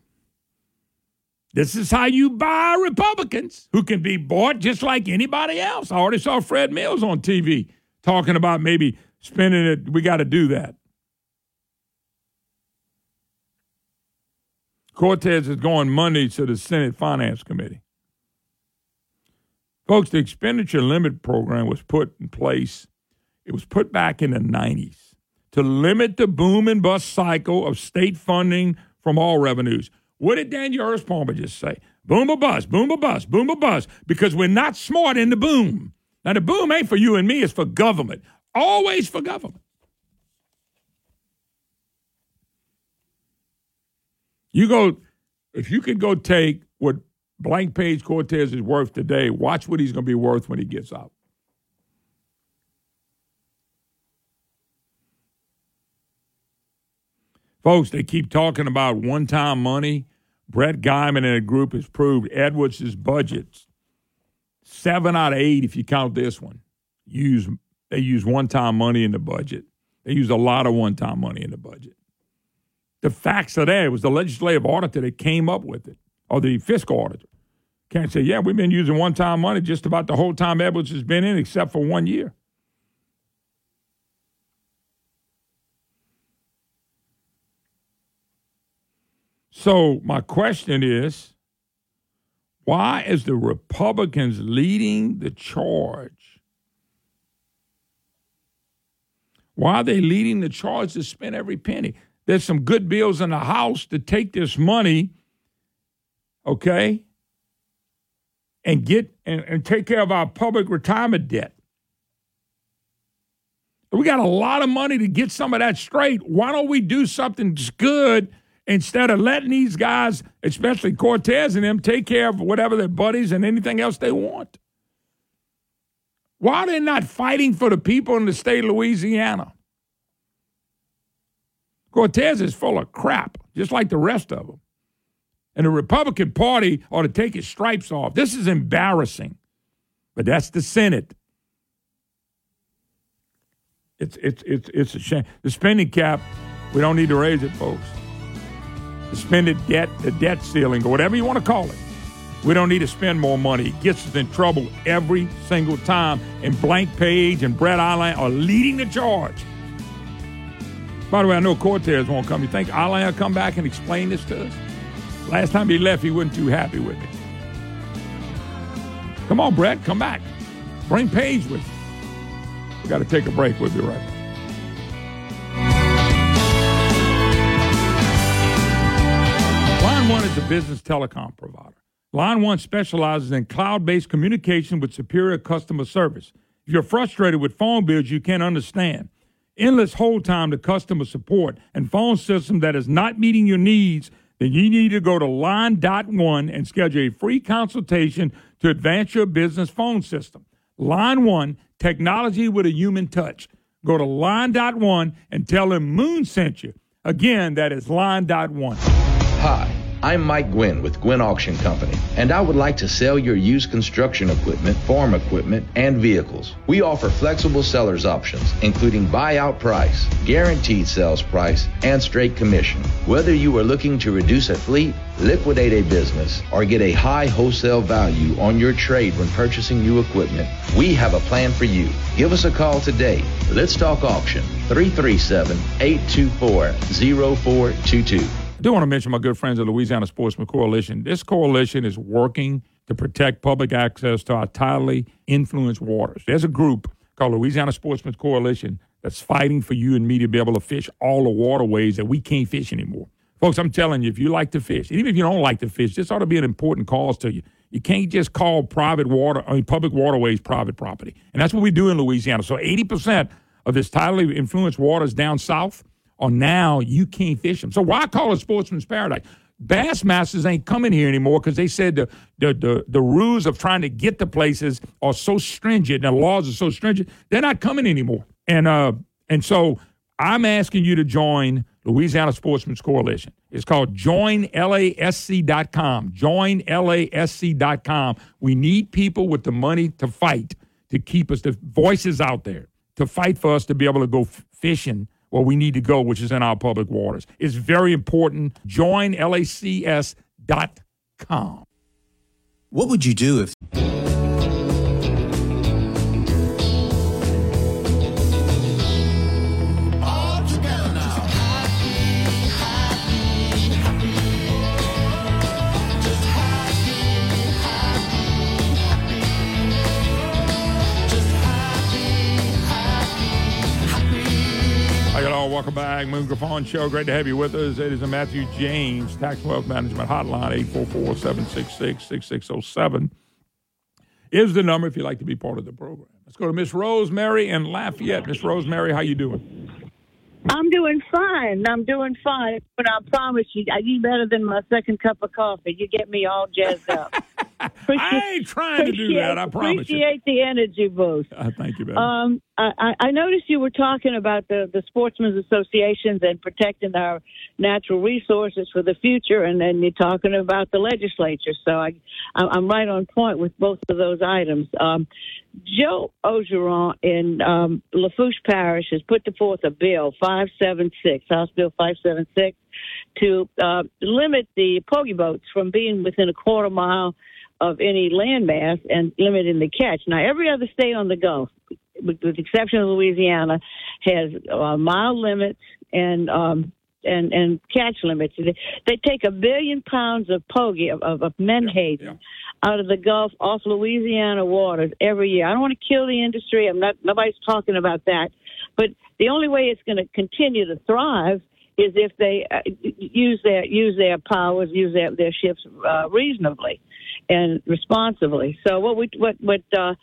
This is how you buy Republicans who can be bought just like anybody else. I already saw Fred Mills on TV talking about maybe spending it. We got to do that. Cortez is going Monday to the Senate Finance Committee. Folks, the expenditure limit program was put in place. It was put back in the 90s to limit the boom and bust cycle of state funding from all revenues. What did Daniel Erspamer just say? Boom or bust, boom or bust, boom or bust, because we're not smart in the boom. Now, the boom ain't for you and me, it's for government. Always for government. You go, if you could go take what blank page Cortez is worth today, watch what he's going to be worth when he gets out. Folks, they keep talking about one time money. Brett Geymann and a group has proved Edwards' budgets, seven out of eight, if you count this one, use they use one time money in the budget. They use a lot of one time money in the budget. The facts are there. It was the legislative auditor that came up with it, or the fiscal auditor. Can't say, yeah, we've been using one time money just about the whole time Edwards has been in, except for one year. So, my question is why is the Republicans leading the charge? Why are they leading the charge to spend every penny? There's some good bills in the House to take this money, okay, and get and, and take care of our public retirement debt. We got a lot of money to get some of that straight. Why don't we do something good instead of letting these guys, especially Cortez and them, take care of whatever their buddies and anything else they want? Why are they not fighting for the people in the state of Louisiana? Cortez is full of crap, just like the rest of them. And the Republican Party ought to take its stripes off. This is embarrassing. But that's the Senate. It's it's it's it's a shame. The spending cap, we don't need to raise it, folks. The spending debt, the debt ceiling, or whatever you want to call it. We don't need to spend more money. It gets us in trouble every single time. And Blank Page and Bret Allain are leading the charge. By the way, I know Cortez won't come. You think Allain will come back and explain this to us? Last time he left, he wasn't too happy with me. Come on, Brett, come back. Bring Page with you. We got to take a break. We'll be right back. Line One is a business telecom provider. Line One specializes in cloud based communication with superior customer service. If you're frustrated with phone bills you can't understand, endless hold time to customer support, and phone system that is not meeting your needs, then you need to go to Line.one and schedule a free consultation to advance your business phone system. Line One, technology with a human touch. Go to Line.one and tell them Moon sent you. Again, that is Line.one. Hi, I'm Mike Gwynn with Gwynn Auction Company, and I would like to sell your used construction equipment, farm equipment, and vehicles. We offer flexible seller's options, including buyout price, guaranteed sales price, and straight commission. Whether you are looking to reduce a fleet, liquidate a business, or get a high wholesale value on your trade when purchasing new equipment, we have a plan for you. Give us a call today. Let's talk auction 337 824 0422. I do want to mention my good friends at Louisiana Sportsman Coalition. This coalition is working to protect public access to our tidally influenced waters. There's a group called Louisiana Sportsman Coalition that's fighting for you and me to be able to fish all the waterways that we can't fish anymore. Folks, I'm telling you, if you like to fish, even if you don't like to fish, this ought to be an important cause to you. You can't just call private water, I mean, public waterways private property. And that's what we do in Louisiana. So 80% of this tidally influenced waters down south are now you can't fish them. So why call it sportsman's paradise? Bassmasters ain't coming here anymore because they said the, the, the the rules of trying to get to places are so stringent and the laws are so stringent. They're not coming anymore. And uh and so I'm asking you to join Louisiana Sportsman's Coalition. It's called joinlasc.com. Joinlasc.com. We need people with the money to fight to keep us the voices out there to fight for us to be able to go f- fishing where we need to go, which is in our public waters. It's very important. Join LACS.com. What would you do if y'all. Welcome back. Moon Griffon Show. Great to have you with us. It is a Matthew James Tax Wealth Management Hotline, 844 766 6607 is the number if you'd like to be part of the program. Let's go to Miss Rosemary in Lafayette. Miss Rosemary, how you doing? I'm doing fine. I'm doing fine. But I promise you, you better than my second cup of coffee. You get me all jazzed up. [laughs] I ain't trying to do that. I promise you. Appreciate the energy boost. Uh, thank you, baby. Um, I, I- noticed you were talking about the, the sportsmen's associations and protecting our natural resources for the future, and then you're talking about the legislature. So I, I'm right on point with both of those items. Um, Joe Orgeron in um, Lafourche Parish has put forth a bill, 576, House Bill 576, to uh, limit the pogie boats from being within a quarter mile of any landmass and limiting the catch. Now, every other state on the Gulf, with, with the exception of Louisiana, has uh, mile limits and um, and and catch limits. They, they take a billion pounds of pogie of, of, of menhaden out of the Gulf off Louisiana waters every year. I don't want to kill the industry. I'm not. Nobody's talking about that. But the only way it's going to continue to thrive is if they uh, use their use their powers, use their their ships uh, reasonably and responsibly. So what we what what uh,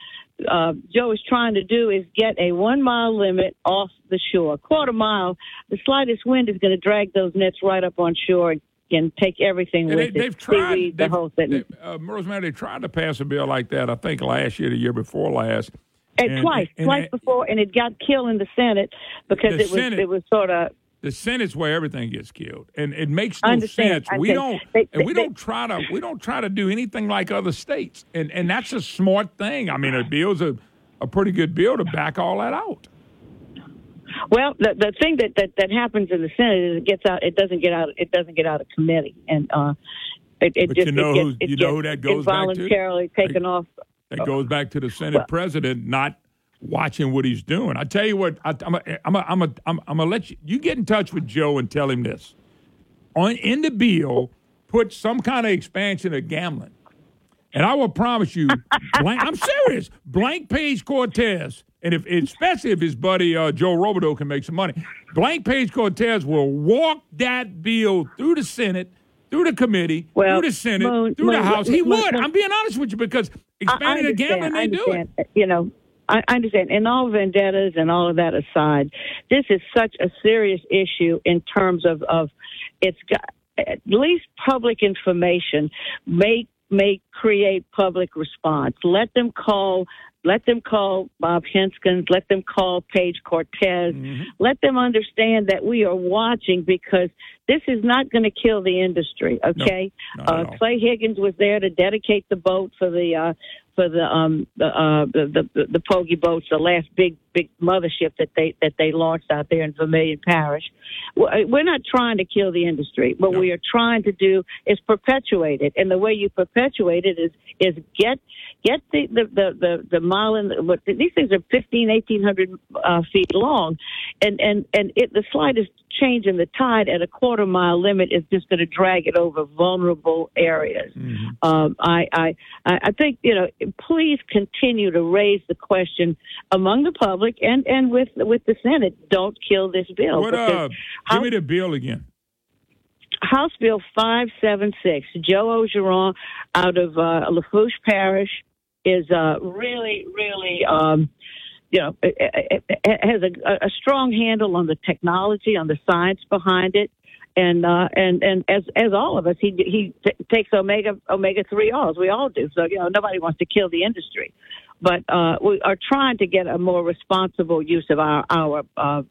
uh, Joe is trying to do is get a one mile limit off the shore. A quarter mile, the slightest wind is going to drag those nets right up on shore and, and take everything And with they, it. they've tried. Seaweed, the They've, whole thing. they, uh, Rosemary, they tried to pass a bill like that. I think last year, the year before last. And, twice, and- twice before, and it got killed in the Senate because The it was Senate- it was sort of the Senate's where everything gets killed, and it makes no sense. I We don't, They- and we they- don't try to, we don't try to do anything like other states, and and that's a smart thing. I mean, a bill's a, a pretty good bill to back all that out. Well, the the thing that, that that happens in the Senate is it gets out. It doesn't get out. It doesn't get out of committee, and uh, it, it But just you know it gets, who- it you know gets who that goes back to? involuntarily taken off. That goes back to the Senate president not watching what he's doing. I tell you what, I, I'm a, I'm a, I'm a, I'm, I'm gonna let you. You get in touch with Joe and tell him this. On in the bill, put some kind of expansion of gambling, and I will promise you, [laughs] blank, I'm serious. Blank page Cortez, and if especially if his buddy uh, Joe Robideaux can make some money, blank page Cortez will walk that bill through the Senate. Through the committee, Well, through the Senate, Moon- through the House, he Moon- would. I'm being honest with you because expanding the gambling, they do it. You know, I, understand. And all vendettas and all of that aside, this is such a serious issue in terms of of it's got at least public information may may create public response. Let them call. Let them call Bob Hensgens. Let them call Page Cortez. Let them understand that we are watching because this is not going to kill the industry. Okay, at uh. Clay Higgins was there to dedicate the boat for the uh, for the um the uh the, the the Pogie boats, the last big big mothership that they that they launched out there in Vermilion Parish. We're we're not trying to kill the industry. What we are trying to do is perpetuate it, and the way you perpetuate it is is get get the the the the, the mile in the, what these things are 15 1800 uh, feet long. And and and it the slightest change in the tide at a quarter mile limit is just going to drag it over vulnerable areas. Um, I, I I I think you know please continue to raise the question among the public and and with with the Senate don't kill this bill What because uh? Give me the bill again. House Bill 576, Joe Orgeron out of uh, Lafourche Parish is uh, really, really, um, you know, it, it, it has a, a strong handle on the technology, on the science behind it. And uh, and and as as all of us, he he t- takes omega omega three oils. We all do. So you know, nobody wants to kill the industry, but uh, we are trying to get a more responsible use of our our uh,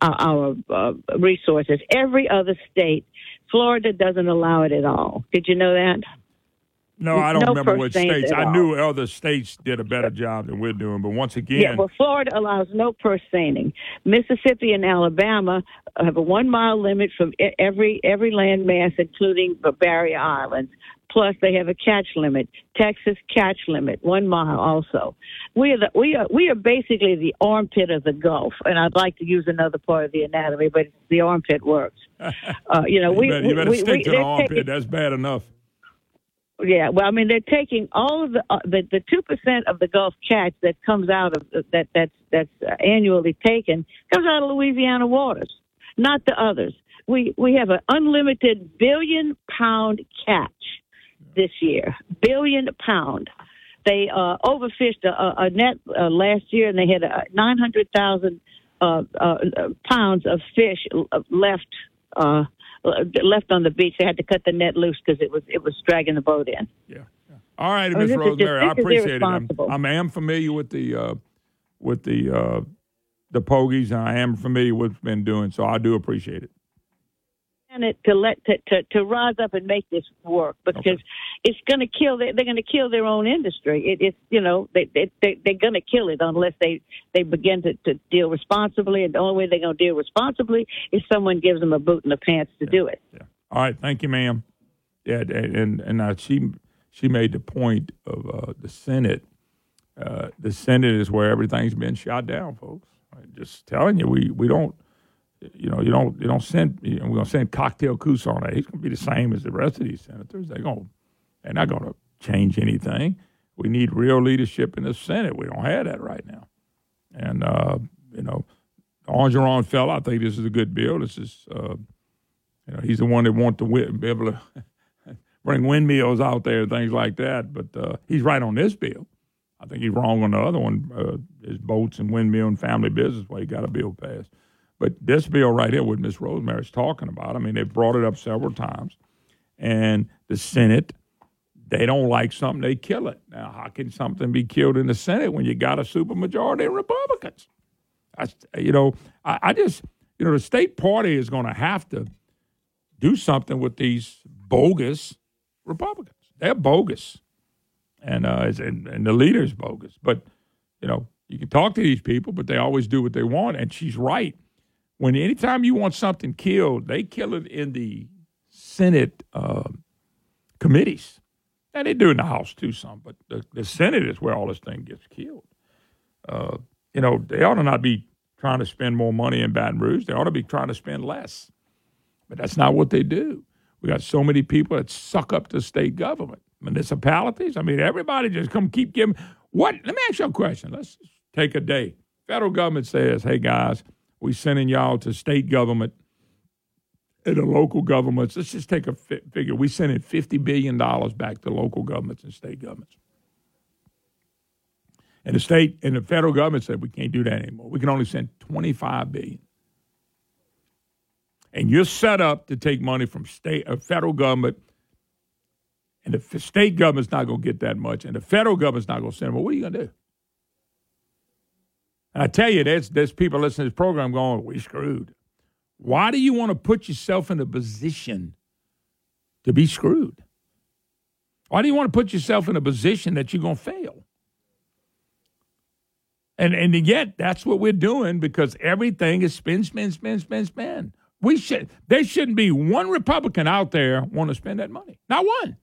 our, uh, resources. Every other state, Florida doesn't allow it at all. Did you know that? No, I don't no remember which states. I all. knew other states did a better job than we're doing, but once again, Yeah, well, Florida allows no purse seining. Mississippi and Alabama have a one mile limit from every every landmass, including the barrier islands. Plus, they have a catch limit. Texas catch limit, one mile also. We are the, we are we are basically the armpit of the Gulf, and I'd like to use another part of the anatomy, but the armpit works. [laughs] Uh, you know, you we better, you we, better we, stick we- to the armpit. taking- That's bad enough. Yeah, well, I mean, they're taking all of the uh, the two percent of the Gulf catch that comes out of that that's that's uh, annually taken comes out of Louisiana waters, not the others. We we have an unlimited billion pound catch this year, billion pound. They uh, overfished a, a net uh, last year, and they had uh, nine hundred thousand uh, uh, pounds of fish uh, left. Uh, left on the beach. They had to cut the net loose because it was it was dragging the boat in. Yeah. All right, Miss is just- Rosemary, I appreciate it. I'm. I'm- I am familiar with the uh, with the uh, the pogies, and I am familiar with what's been doing. So I do appreciate it. To let to, to to rise up and make this work because it's going to kill. Their, they're going to kill their own industry. It, it's you know they, they, they they're going to kill it unless they they begin to, to deal responsibly. And the only way they're going to deal responsibly is someone gives them a boot in the pants to do it. All right, thank you, ma'am. Yeah, and and, and uh, she she made the point of uh, the Senate. Uh, the Senate is where everything's been shot down, folks. I'm just telling you, we we don't. You know, you don't you don't send. You know, we're gonna send cocktail Cous on it. He's gonna be the same as the rest of these senators. They're gonna they're not gonna change anything. We need real leadership in the Senate. We don't have that right now. And uh, you know, Orgeron fell. I think this is a good bill. This is uh, you know, he's the one that wants to wi- be able to [laughs] bring windmills out there, and things like that. But uh, he's right on this bill. I think he's wrong on the other one. Uh, his boats and windmill and family business. Well, he got a bill passed. But this bill right here, what Miss Rosemary's talking about, I mean, they've brought it up several times, and the Senate, they don't like something, they kill it. Now, how can something be killed in the Senate when you got a supermajority of Republicans? I, you know, I, I just, you know, the state party is going to have to do something with these bogus Republicans. They're bogus, and uh, and, and the leader's bogus. But you know, you can talk to these people, but they always do what they want. And she's right. When anytime you want something killed, they kill it in the Senate uh, committees, and they do in the House too some. But the, the Senate is where all this thing gets killed. Uh, you know, they ought to not be trying to spend more money in Baton Rouge. They ought to be trying to spend less. But that's not what they do. We got so many people that suck up to state government, municipalities. I mean, everybody just come keep giving. What? Let me ask you a question. Let's take a day. Federal government says, "Hey guys, we sending y'all to state government and the local governments. Let's just take a fi- figure. We sending fifty billion dollars back to local governments and state governments." And the state and the federal government said we can't do that anymore. We can only send twenty-five billion and you're set up to take money from state or federal government, and the state government's not going to get that much, and the federal government's not going to send them. Well, what are you going to do? And I tell you, there's there's people listening to this program going, "We screwed." Why do you want to put yourself in a position to be screwed? Why do you want to put yourself in a position that you're going to fail? And and yet that's what we're doing because everything is spin, spin, spin, spin, spin. We should there shouldn't be one Republican out there want to spend that money. Not one.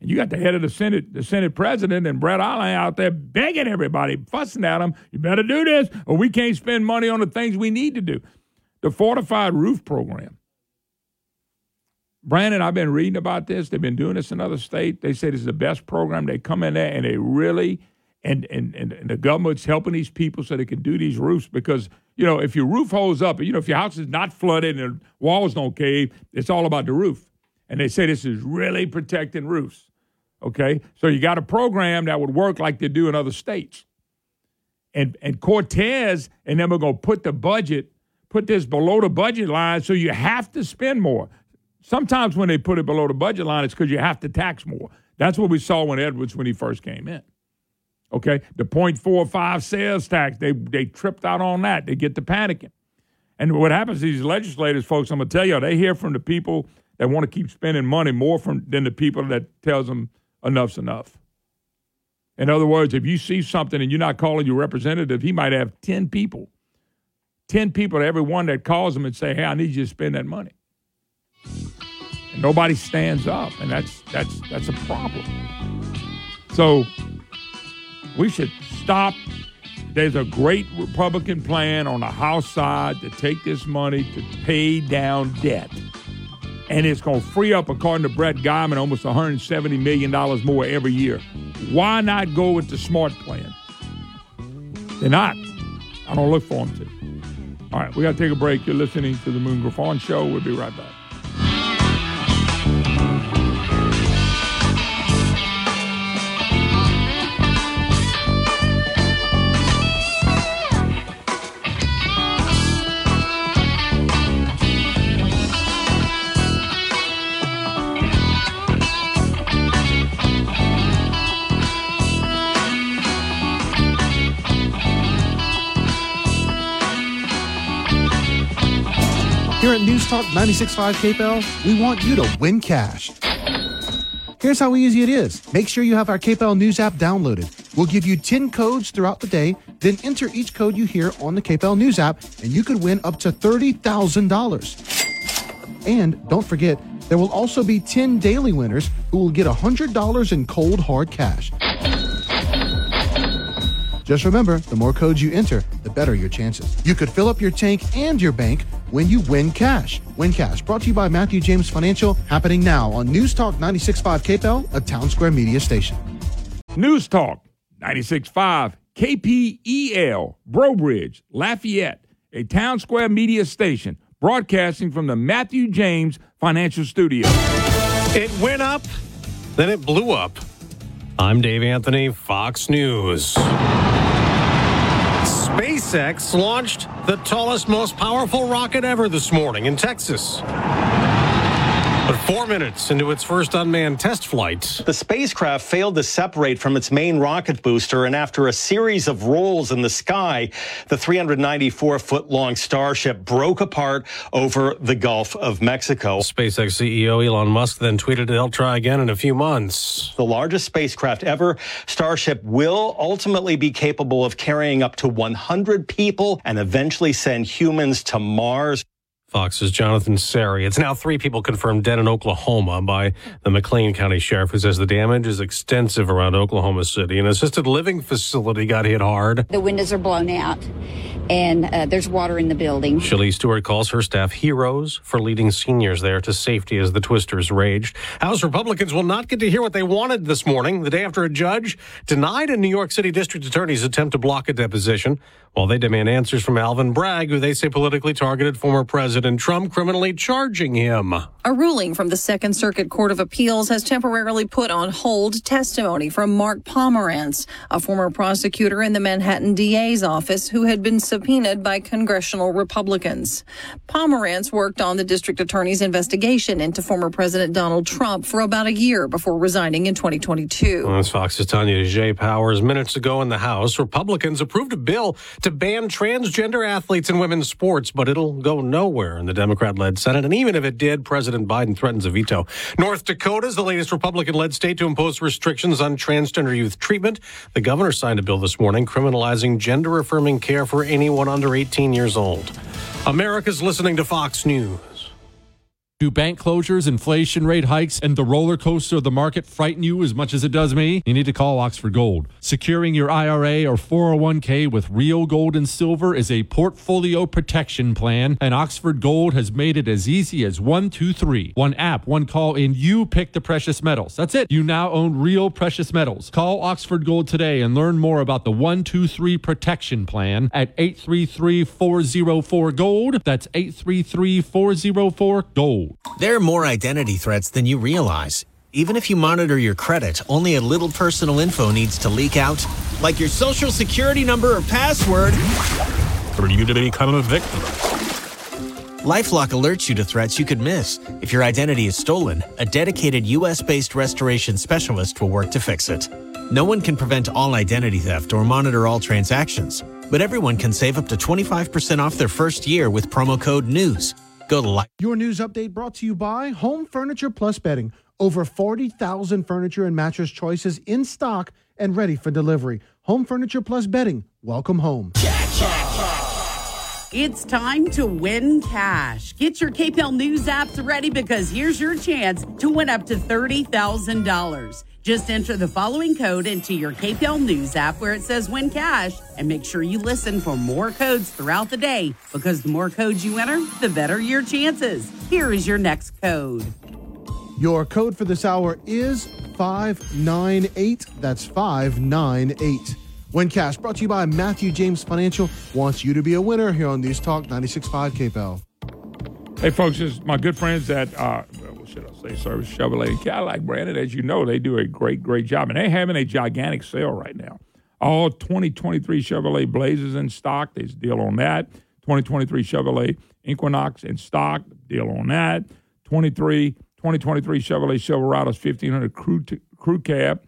And you got the head of the Senate, the Senate president, and Bret Allain out there begging everybody, fussing at them, you better do this, or we can't spend money on the things we need to do. The fortified roof program. Brandon, I've been reading about this. They've been doing this in other states. They say this is the best program. They come in there and they really and, and, and, and the government's helping these people so they can do these roofs because, you know, if your roof holds up, you know, if your house is not flooded and walls don't cave, it's all about the roof. And they say this is really protecting roofs. Okay? So you got a program that would work like they do in other states. And and Cortez and them are gonna put the budget, put this below the budget line, so you have to spend more. Sometimes when they put it below the budget line, it's because you have to tax more. That's what we saw when Edwards when he first came in. Okay, the 0.45 sales tax, they they tripped out on that. They get to panicking. And what happens to these legislators, folks, I'm gonna tell you, they hear from the people that want to keep spending money more from than the people that tells them enough's enough. In other words, if you see something and you're not calling your representative, he might have 10 people, 10 people to every one that calls him and say, hey, I need you to spend that money. And nobody stands up, and that's that's that's a problem. So we should stop. There's a great Republican plan on the House side to take this money to pay down debt. And it's going to free up, according to Brett Geymann, almost $170 million more every year. Why not go with the smart plan? They're not. I don't look for them to. All right, we got to take a break. You're listening to the Moon Griffon Show. We'll be right back. News Talk 96.5 KPEL, we want you to win cash. Here's how easy it is. Make sure you have our KPEL News app downloaded. We'll give you 10 codes throughout the day, then enter each code you hear on the KPEL News app, and you could win up to $30,000. And don't forget, there will also be 10 daily winners who will get $100 in cold hard cash. Just remember, the more codes you enter, the better your chances. You could fill up your tank and your bank when you win cash. Win cash, brought to you by Matthew James Financial, happening now on News Talk 96.5 KPEL, a Town Square media station. News Talk 96.5 KPEL, Breaux Bridge, Lafayette, a Town Square media station, broadcasting from the Matthew James Financial Studio. It went up, then it blew up. I'm Dave Anthony, Fox News. SpaceX launched the tallest, most powerful rocket ever this morning in Texas. But four minutes into its first unmanned test flight, The spacecraft failed to separate from its main rocket booster, and after a series of rolls in the sky, the 394 foot long Starship broke apart over the Gulf of Mexico. SpaceX CEO Elon Musk then tweeted they'll try again in a few months. The largest spacecraft ever, Starship will ultimately be capable of carrying up to 100 people and eventually send humans to Mars. Fox's Jonathan Serrie. It's now three people confirmed dead in Oklahoma by the McClain County Sheriff, who says the damage is extensive around Oklahoma City. An assisted living facility got hit hard. The windows are blown out and uh, there's water in the building. Shelley Stewart calls her staff heroes for leading seniors there to safety as the twisters raged. House Republicans will not get to hear what they wanted this morning, the day after a judge denied a New York City district attorney's attempt to block a deposition, while they demand answers from Alvin Bragg, who they say politically targeted former President Trump, criminally charging him. A ruling from the Second Circuit Court of Appeals has temporarily put on hold testimony from Mark Pomerantz, a former prosecutor in the Manhattan DA's office who had been subpoenaed by congressional Republicans. Pomerantz worked on the district attorney's investigation into former President Donald Trump for about a year before resigning in 2022. Well, That's Fox's Tonya J. Powers. Minutes ago in the House, Republicans approved a bill to ban transgender athletes in women's sports, but it'll go nowhere in the Democrat led Senate. And even if it did, President Biden threatens a veto. North Dakota is the latest Republican led state to impose restrictions on transgender youth treatment. The governor signed a bill this morning criminalizing gender affirming care for anyone under 18 years old. America's listening to Fox News. Do bank closures, inflation rate hikes, and the roller coaster of the market frighten you as much as it does me? You need to call Oxford Gold. Securing your IRA or 401k with real gold and silver is a portfolio protection plan, and Oxford Gold has made it as easy as one, two, three. One app, one call, and you pick the precious metals. That's it. You now own real precious metals. Call Oxford Gold today and learn more about the 123 protection plan at 833 404 Gold. That's 833 404 Gold. There are more identity threats than you realize. Even if you monitor your credit, only a little personal info needs to leak out, like your social security number or password. For you to become a victim. Lifelock alerts you to threats you could miss. If your identity is stolen, a dedicated US based restoration specialist will work to fix it. No one can prevent all identity theft or monitor all transactions, but everyone can save up to 25% off their first year with promo code NEWS. Go to li- Your news update brought to you by Home Furniture Plus Bedding. Over 40,000 furniture and mattress choices in stock and ready for delivery. Home Furniture Plus Bedding. Welcome home. It's time to win cash. Get your KPEL News apps ready because here's your chance to win up to $30,000. Just enter the following code into your KPEL News app where it says win cash and make sure you listen for more codes throughout the day because the more codes you enter, the better your chances. Here is your next code. Your code for this hour is 598. That's 598. Win Cash brought to you by Matthew James Financial wants you to be a winner here on News Talk 96.5 KPEL. Hey, folks, this is my good friends at, uh, say, Service Chevrolet and Cadillac Brandon. As you know, they do a great, great job. And they're having a gigantic sale right now. All 2023 Chevrolet Blazers in stock. There's a deal on that. 2023 Chevrolet Equinox in stock. Deal on that. 23, 2023 Chevrolet Silverado's 1500 crew, t- crew cab.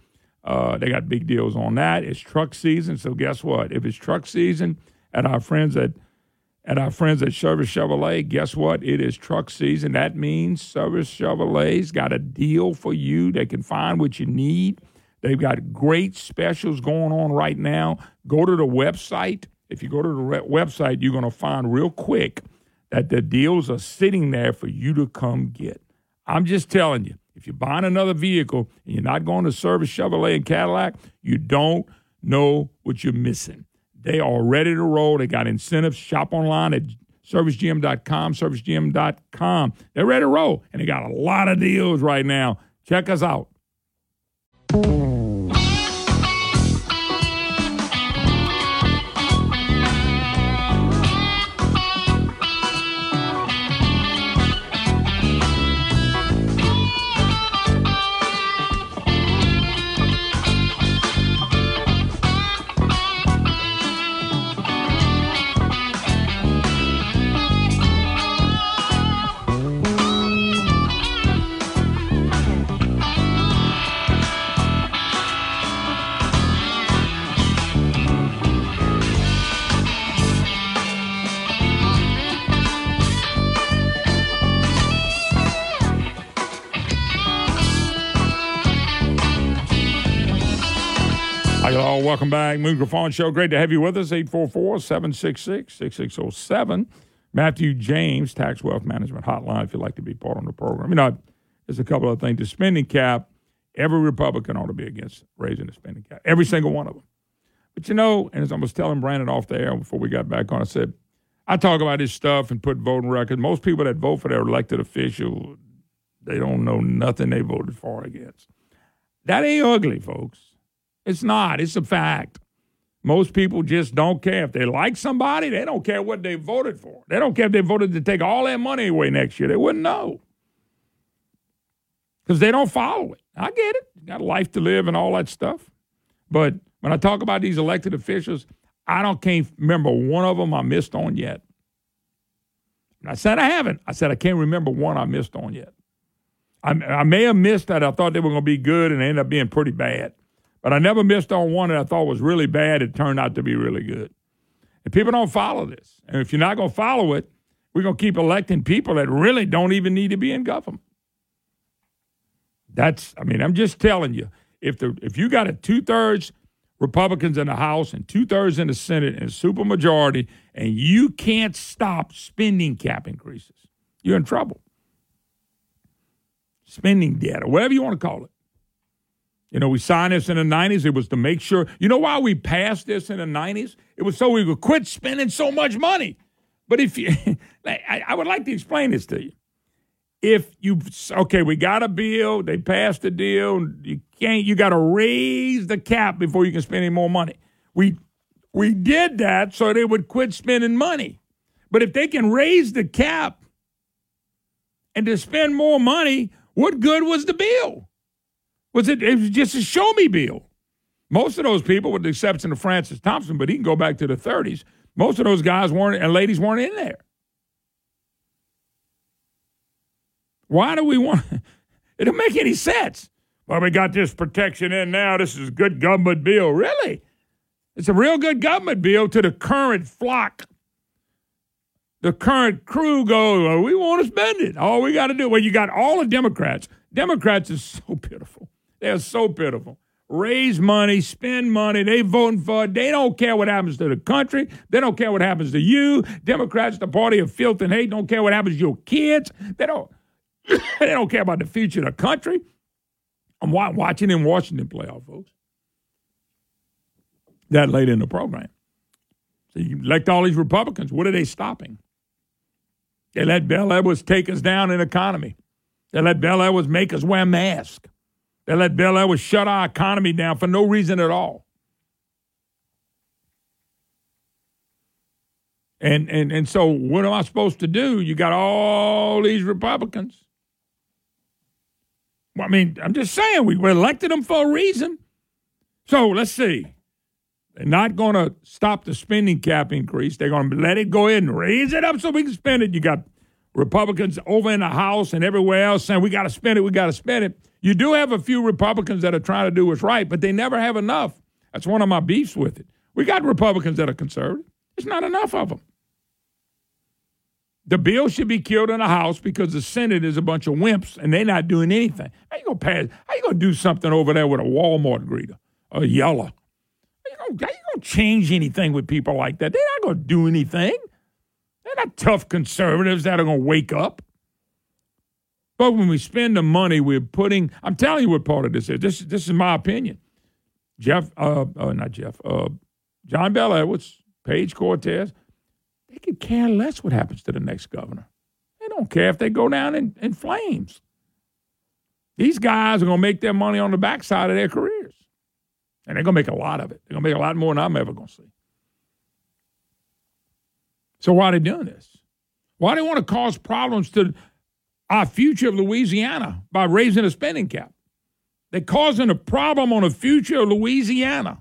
Uh, they got big deals on that. It's truck season, so guess what? If it's truck season at our friends at at our friends at Service Chevrolet, guess what? It is truck season. That means Service Chevrolet's got a deal for you. They can find what you need. They've got great specials going on right now. Go to the website. If you go to the re- website, you're going to find real quick that the deals are sitting there for you to come get. I'm just telling you, if you're buying another vehicle and you're not going to Service Chevrolet and Cadillac, you don't know what you're missing. They are ready to roll. They got incentives. Shop online at servicegm.com, servicegm.com. They're ready to roll, and they got a lot of deals right now. Check us out. Welcome back. Moon Griffon Show. Great to have you with us. 844 766 6607. Matthew James, Tax Wealth Management Hotline, if you'd like to be part of the program. You know, there's a couple of things. The spending cap, every Republican ought to be against raising the spending cap, every single one of them. But you know, and as I was telling Brandon off the air before we got back on, I said, I talk about this stuff and put voting records. Most people that vote for their elected official, they don't know nothing they voted for or against. That ain't ugly, folks. It's not. It's a fact. Most people just don't care. If they like somebody, they don't care what they voted for. They don't care if they voted to take all their money away next year. They wouldn't know. Because they don't follow it. I get it. You got a life to live and all that stuff. But when I talk about these elected officials, I don't can't remember one of them I missed on yet. And I said I haven't. I said I can't remember one I missed on yet. I, I may have missed that I thought they were going to be good and they ended up being pretty bad. But I never missed on one that I thought was really bad. It turned out to be really good. And people don't follow this. And if you're not going to follow it, we're going to keep electing people that really don't even need to be in government. That's, I mean, I'm just telling you, if the if you got a two thirds Republicans in the House and two thirds in the Senate and a supermajority, and you can't stop spending cap increases, you're in trouble. Spending debt, or whatever you want to call it. You know, we signed this in the 90s. It was to make sure. You know why we passed this in the 90s? It was so we could quit spending so much money. But if you, [laughs] I, I would like to explain this to you. If you, okay, we got a bill, they passed the deal, you can't, you got to raise the cap before you can spend any more money. We, we did that so they would quit spending money. But if they can raise the cap and to spend more money, what good was the bill? Was it, it was just a show me bill? Most of those people, with the exception of Francis Thompson, but he can go back to the 30s, most of those guys weren't and ladies weren't in there. Why do we want [laughs] it don't make any sense. Well, we got this protection in now. This is a good government bill. Really? It's a real good government bill to the current flock. The current crew go, well, we want to spend it. All we got to do, well, you got all the Democrats. Democrats is so [laughs] pitiful. They are so pitiful. Raise money, spend money. They voting for it. They don't care what happens to the country. They don't care what happens to you. Democrats, the party of filth and hate, don't care what happens to your kids. They don't. [coughs] they don't care about the future of the country. I'm wa- watching in Washington playoff, folks. That late in the program. So you elect all these Republicans. What are they stopping? They let Bel Edwards take us down in economy. They let Bel Edwards make us wear masks. They let Bel Edwards shut our economy down for no reason at all. And and and so what am I supposed to do? You got all these Republicans. Well, I mean, I'm just saying we elected them for a reason. So let's see. They're not going to stop the spending cap increase. They're going to let it go ahead and raise it up so we can spend it. You got Republicans over in the House and everywhere else saying we got to spend it, we got to spend it. You do have a few Republicans that are trying to do what's right, but they never have enough. That's one of my beefs with it. We got Republicans that are conservative. There's not enough of them. The bill should be killed in the House because the Senate is a bunch of wimps and they're not doing anything. How you gonna pass? How you gonna do something over there with a Walmart greeter, a yeller? How you gonna, how you gonna change anything with people like that? They're not gonna do anything. They're not tough conservatives that are gonna wake up. But when we spend the money, we're putting. I'm telling you what part of this is. This this is my opinion. Jeff, uh, uh not Jeff, uh, John Bel Edwards, Page Cortez, they could care less what happens to the next governor. They don't care if they go down in, in flames. These guys are going to make their money on the backside of their careers. And they're going to make a lot of it. They're going to make a lot more than I'm ever going to see. So why are they doing this? Why do they want to cause problems to our future of Louisiana by raising the spending cap? They're causing a problem on the future of Louisiana.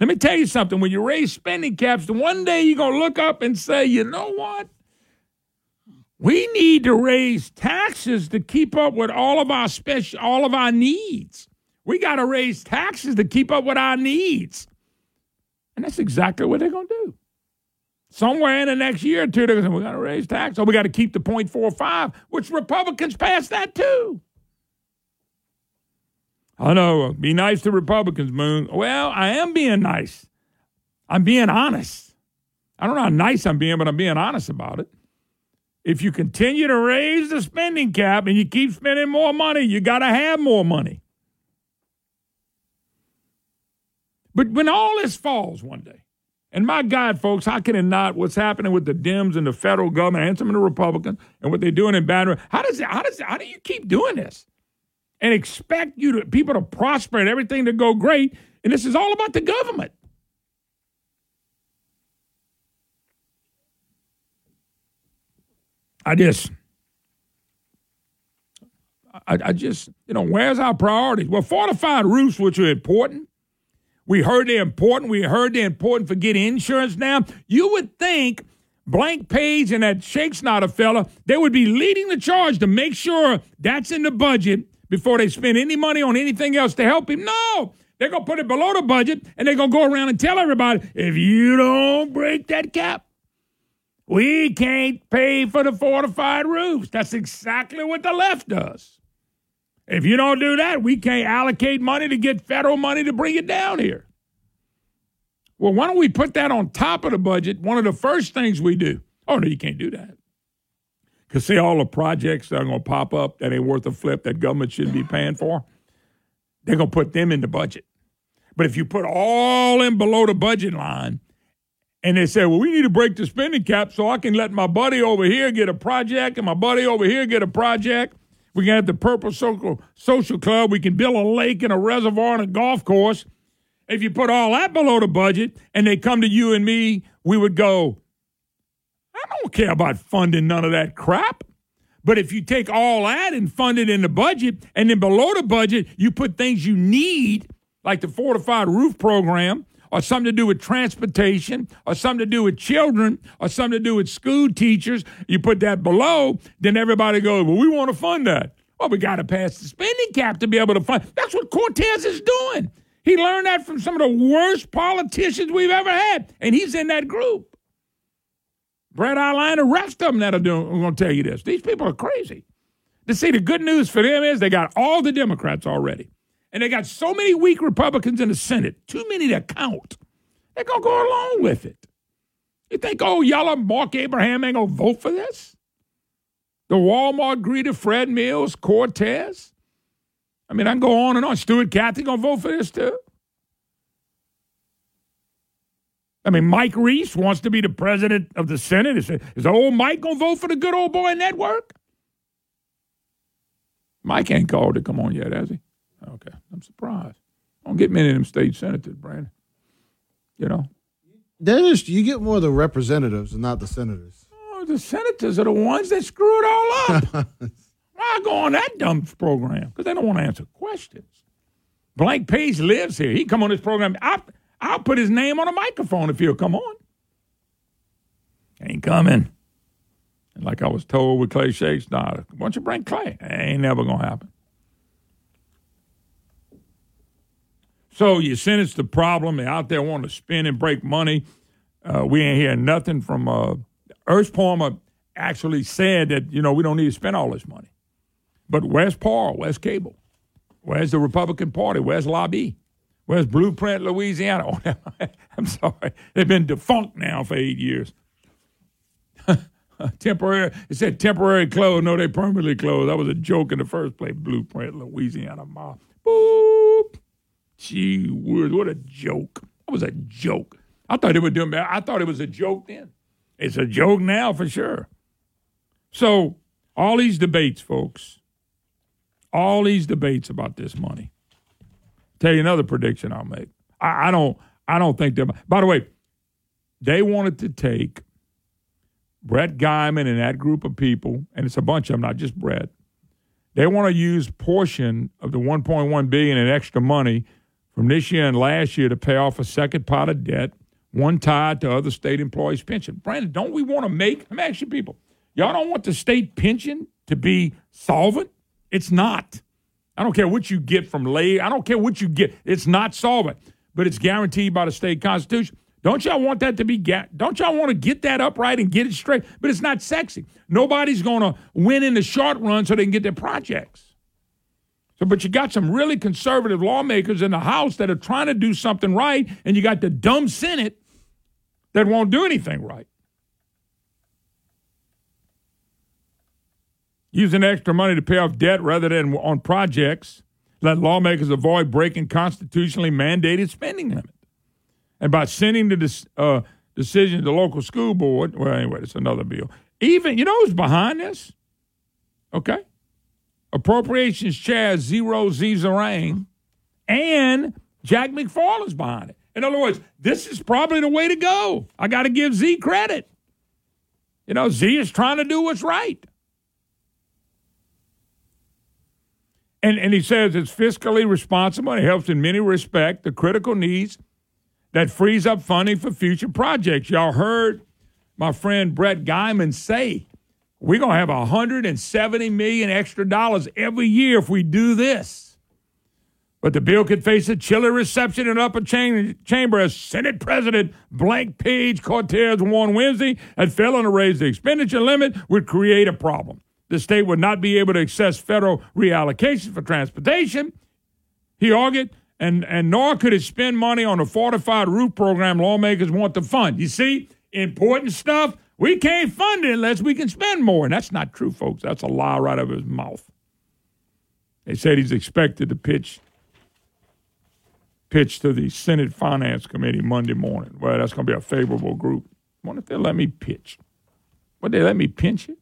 Let me tell you something. When you raise spending caps, one day you're going to look up and say, you know what? We need to raise taxes to keep up with all of our special, all of our needs. We got to raise taxes to keep up with our needs. And that's exactly what they're going to do. Somewhere in the next year or two, they're going to say, we got to raise taxes, or we got to keep the 0.45, which Republicans passed that too. I know. Uh, be nice to Republicans, Moon. Well, I am being nice. I'm being honest. I don't know how nice I'm being, but I'm being honest about it. If you continue to raise the spending cap and you keep spending more money, you got to have more money. But when all this falls one day, and my God, folks, how can it not? What's happening with the Dems and the federal government and some of the Republicans and what they're doing in Baton Rouge? How does it, how does it, how do you keep doing this? and expect you to people to prosper and everything to go great. And this is all about the government. I just, I, I just, you know, where's our priorities? Well, fortified roofs, which are important. We heard they're important. We heard they're important for getting insurance now. You would think Blank Page and that Shakes not a fella, they would be leading the charge to make sure that's in the budget before they spend any money on anything else to help him. No, they're going to put it below the budget and they're going to go around and tell everybody if you don't break that cap, we can't pay for the fortified roofs. That's exactly what the left does. If you don't do that, we can't allocate money to get federal money to bring it down here. Well, why don't we put that on top of the budget? One of the first things we do. Oh, no, you can't do that. Because see all the projects that are going to pop up that ain't worth a flip that government shouldn't be paying for? They're going to put them in the budget. But if you put all in below the budget line and they say, well, we need to break the spending cap so I can let my buddy over here get a project and my buddy over here get a project. We can have the Purple Social, Social Club. We can build a lake and a reservoir and a golf course. If you put all that below the budget and they come to you and me, we would go, I don't care about funding none of that crap. But if you take all that and fund it in the budget, and then below the budget, you put things you need, like the fortified roof program, or something to do with transportation, or something to do with children, or something to do with school teachers, you put that below, then everybody goes, Well, we want to fund that. Well, we got to pass the spending cap to be able to fund. That's what Cortez is doing. He learned that from some of the worst politicians we've ever had, and he's in that group. Bret Allain, the rest of them that are doing, I'm going to tell you this. These people are crazy. To see the good news for them is they got all the Democrats already. And they got so many weak Republicans in the Senate, too many to count. They're going to go along with it. You think, oh, yellow Mark Abraham ain't going to vote for this? The Walmart greeter, Fred Mills, Cortez. I mean, I can go on and on. Stewart Cathey going to vote for this too? I mean, Mike Reese wants to be the president of the Senate. Is, is old Mike going to vote for the good old boy network? Mike ain't called to come on yet, has he? Okay, I'm surprised. Don't get many of them state senators, Brandon. You know, Dennis, you get more of the representatives and not the senators. oh, the senators are the ones that screw it all up. [laughs] Why go on that dumb program? Because they don't want to answer questions. Blank Page lives here. He come on this program. I, I'll put his name on a microphone if he'll come on. Ain't coming. And like I was told with Clay Shakes, nah, why don't you bring Clay? Ain't never going to happen. So you sense the problem. They're out there wanting to spend and break money. Uh, we ain't hearing nothing from uh, Palmer actually said that, you know, we don't need to spend all this money. But where's Paul? Where's CABL? Where's the Republican Party? Where's LABI? Where's Blueprint Louisiana? [laughs] Oh, I'm sorry. They've been defunct now for eight years. [laughs] temporary. It said temporary closed. No, they permanently closed. That was a joke in the first place. Blueprint Louisiana. Ma. Boop. Gee whiz, what a joke. That was a joke. I thought they were doing bad. I thought it was a joke then. It's a joke now for sure. So, all these debates, folks, all these debates about this money. Tell you another prediction I'll make. I, I don't I don't think that by the way, they wanted to take Brett Geymann and that group of people, and it's a bunch of them, not just Brett. They want to use portion of the 1.1 billion in extra money from this year and last year to pay off a second pot of debt, one tied to other state employees' pension. Brandon, don't we want to make? Let me ask you people, y'all don't want the state pension to be solvent? It's not. I don't care what you get from lay. I don't care what you get. It's not solvent, but it's guaranteed by the state constitution. Don't y'all want that to be? Ga- don't y'all want to get that upright and get it straight? But it's not sexy. Nobody's going to win in the short run so they can get their projects. But you got some really conservative lawmakers in the House that are trying to do something right, and you got the dumb Senate that won't do anything right. Using extra money to pay off debt rather than on projects, let lawmakers avoid breaking constitutionally mandated spending limits. And by sending the uh, decision to the local school board, well, anyway, it's another bill. Even, you know who's behind this? Okay. Appropriations Chair Zero Z Zeringue and Jack McFarland's behind it. In other words, this is probably the way to go. I got to give Z credit. You know, Z is trying to do what's right. And, and he says it's fiscally responsible and it helps in many respects the critical needs that frees up funding for future projects. Y'all heard my friend Brett Geymann say we're going to have 170 million extra dollars every year if we do this. But the bill could face a chilly reception in upper cham- chamber as Senate President Blank Page Cortez warned Wednesday that failing to raise the expenditure limit would create a problem. The state would not be able to access federal reallocations for transportation. He argued and, and nor could it spend money on a fortified roof program lawmakers want to fund. You see, important stuff, we can't fund it unless we can spend more. And that's not true, folks. That's a lie right out of his mouth. They said he's expected to pitch pitch to the Senate Finance Committee Monday morning. Well, that's going to be a favorable group. I wonder if they'll let me pitch. Would they let me pinch it?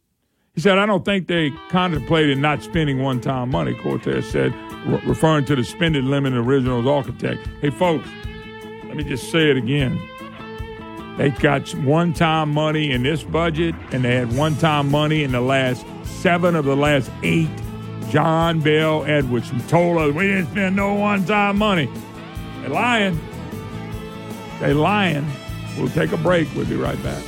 He said, I don't think they contemplated not spending one time money, Cortez said, re- referring to the spending limit in the original's architect. Hey, folks, let me just say it again. They got one time money in this budget, and they had one time money in the last seven of the last eight. John Bel Edwards who told us we didn't spend no one time money. They lying. They lying. We'll take a break. We'll be right back.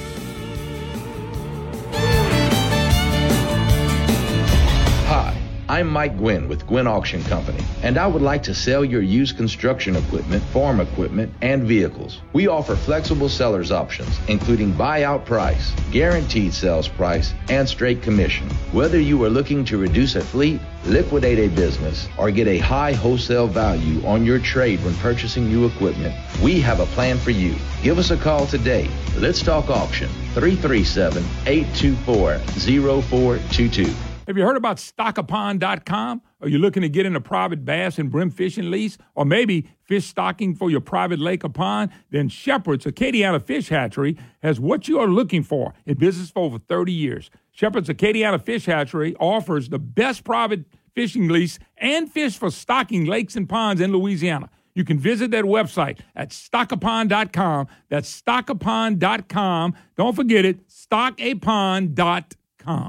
I'm Mike Gwynn with Gwynn Auction Company, and I would like to sell your used construction equipment, farm equipment, and vehicles. We offer flexible seller's options, including buyout price, guaranteed sales price, and straight commission. Whether you are looking to reduce a fleet, liquidate a business, or get a high wholesale value on your trade when purchasing new equipment, we have a plan for you. Give us a call today. Let's talk auction 337 824 0422. Have you heard about stockapond.com? Are you looking to get into private bass and brim fishing lease? Or maybe fish stocking for your private lake or pond? Then Shepherd's Acadiana Fish Hatchery has what you are looking for in business for over 30 years. Shepherd's Acadiana Fish Hatchery offers the best private fishing lease and fish for stocking lakes and ponds in Louisiana. You can visit that website at stockapond.com. That's stockapond.com. Don't forget it, stockapond.com.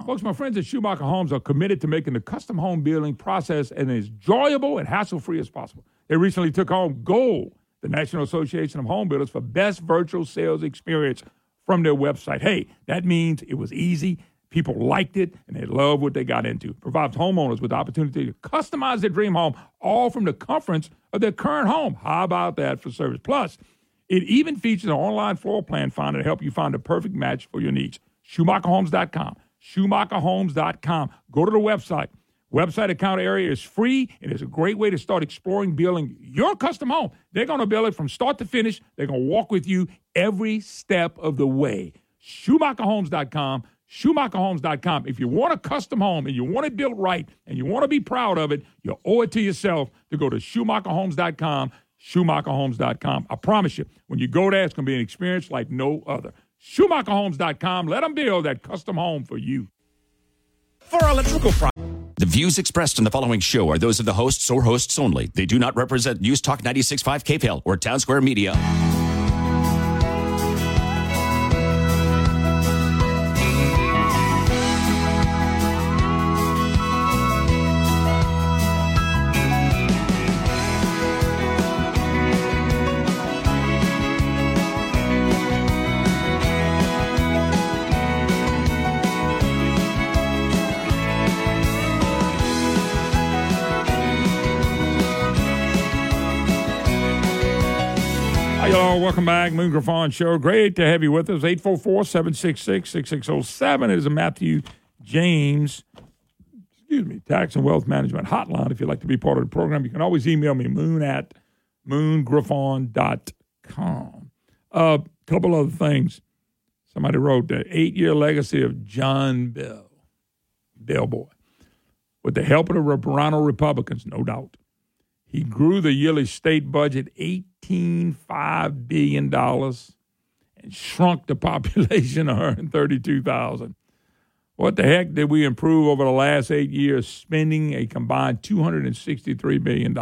Folks, my friends at Schumacher Homes are committed to making the custom home building process as enjoyable and hassle free as possible. They recently took home gold, the National Association of Home Builders, for best virtual sales experience from their website. Hey, that means it was easy. People liked it and they love what they got into. Provides homeowners with the opportunity to customize their dream home all from the comforts of their current home. How about that for service? Plus, it even features an online floor plan finder to help you find the perfect match for your needs. SchumacherHomes.com. SchumacherHomes.com. Go to the website. Website account area is free and it's a great way to start exploring building your custom home. They're going to build it from start to finish. They're going to walk with you every step of the way. SchumacherHomes.com. SchumacherHomes.com. If you want a custom home and you want it built right and you want to be proud of it, you owe it to yourself to go to SchumacherHomes.com. SchumacherHomes.com. I promise you, when you go there, it's going to be an experience like no other. SchumacherHomes.com. Let them build that custom home for you. For electrical problems. The views expressed in the following show are those of the hosts or hosts only. They do not represent News Talk 96.5 KPEL or Town Square Media. Welcome back. Moon Griffon Show. Great to have you with us. 844-766-6607 is a Matthew James, excuse me, tax and wealth management hotline. If you'd like to be part of the program, you can always email me, moon at moongriffon.com. A uh, couple other things. Somebody wrote the eight-year legacy of John Bel, Bell Boy. With the help of the Toronto Republicans, no doubt. He grew the yearly state budget $18.5 billion and shrunk the [laughs] population 132,000. What the heck did we improve over the last eight years, spending a combined $263 billion?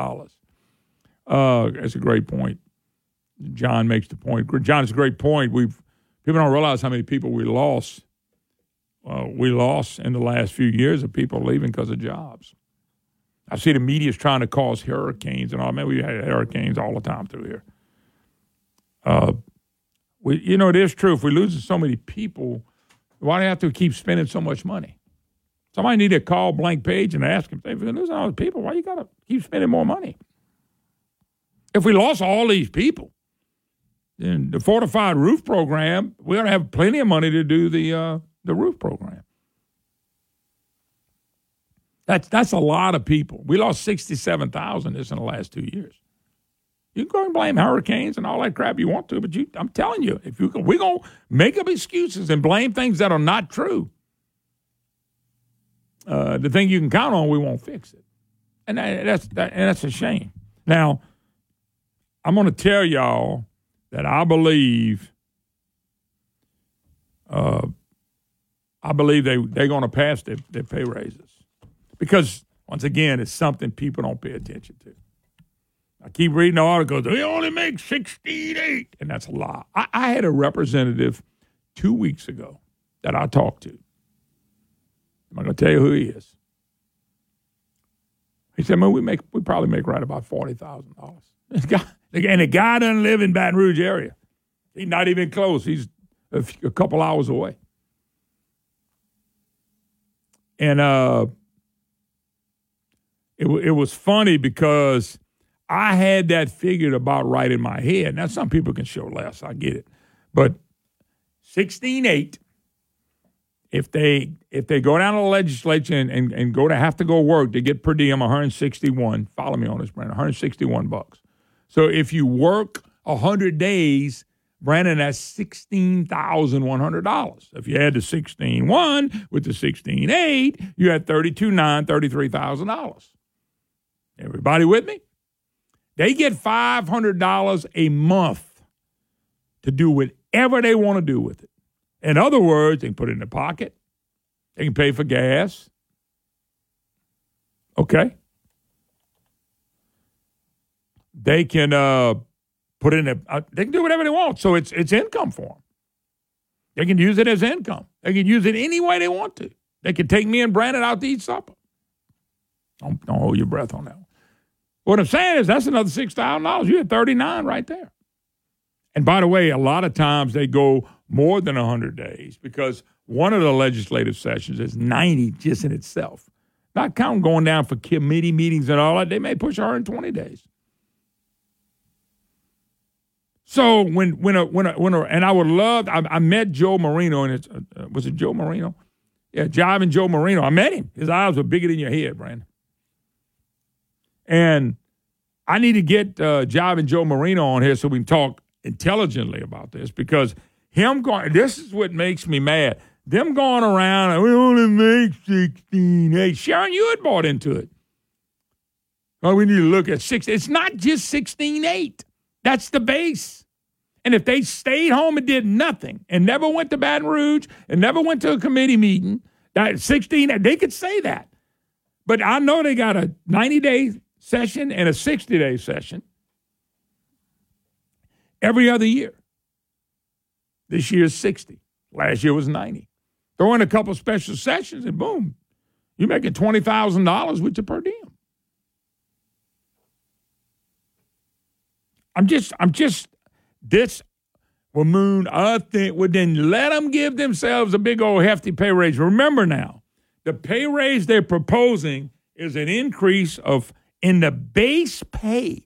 Uh, that's a great point. John makes the point. John, it's a great point. We've people don't realize how many people we lost. Uh, we lost in the last few years of people leaving because of jobs. I see the media's trying to cause hurricanes and all. Man, we had hurricanes all the time through here. Uh, we, you know, it is true. If we lose so many people, why do you have to keep spending so much money? Somebody need to call Blank Page and ask him, if we're losing all these people, why you got to keep spending more money? If we lost all these people, then the fortified roof program, we ought to have plenty of money to do the uh, the roof program. That's that's a lot of people. We lost sixty seven thousand this in the last two years. You can go and blame hurricanes and all that crap you want to, but you, I'm telling you, if you we're gonna make up excuses and blame things that are not true, uh, the thing you can count on, we won't fix it, and that, that's that, and that's a shame. Now, I'm going to tell y'all that I believe, uh, I believe they they're going to pass their, their pay raises because once again, it's something people don't pay attention to. I keep reading the articles. They only make sixty-eight, and that's a lie. I, I had a representative two weeks ago that I talked to. I'm not going to tell you who he is. He said, "Man, we make we probably make right about forty thousand dollars." [laughs] And the guy doesn't live in Baton Rouge area. He's not even close. He's a, few, a couple hours away. And uh, it, it was funny because I had that figured about right in my head. Now, some people can show less, I get it. But 16.8, if they if they go down to the legislature and, and, and go to have to go work, they get per diem 161. Follow me on this, Brandon. 161 bucks. So if you work 100 days, Brandon, that's $16,100. If you add the 16.1 with the 16.8, you had 32.9, $33,000. Everybody with me? They get $500 a month to do whatever they want to do with it. In other words, they can put it in their pocket. They can pay for gas. Okay. They can uh, put in. A, uh, they can do whatever they want. So it's it's income for them. They can use it as income. They can use it any way they want to. They can take me and Brandon out to eat supper. Don't, don't hold your breath on that one. What I'm saying is that's another six thousand dollars. You had thirty nine right there. And by the way, a lot of times they go more than 100 days because one of the legislative sessions is 90 just in itself. Not counting going down for committee meetings and all that, they may push 120 days. So when when a, when a, when a, and I would love I, I met Joe Marino and it's uh, was it Joe Marino? Yeah, Jive and Joe Marino. I met him. His eyes were bigger than your head, Brandon. And I need to get uh, Jive and Joe Marino on here so we can talk intelligently about this because him going, this is what makes me mad. Them going around, and we only make 16. Hey, Sharon, you had bought into it. Oh, we need to look at six. It's not just 16 8. That's the base. And if they stayed home and did nothing and never went to Baton Rouge and never went to a committee meeting, that 16, they could say that. But I know they got a 90 day session and a 60 day session every other year. This year's 60. Last year was 90. Throw in a couple special sessions and boom, you're making $20,000 with your per diem. I'm just, I'm just, this, well, Moon, I think, well, then let them give themselves a big old hefty pay raise. Remember now, the pay raise they're proposing is an increase of, in the base pay.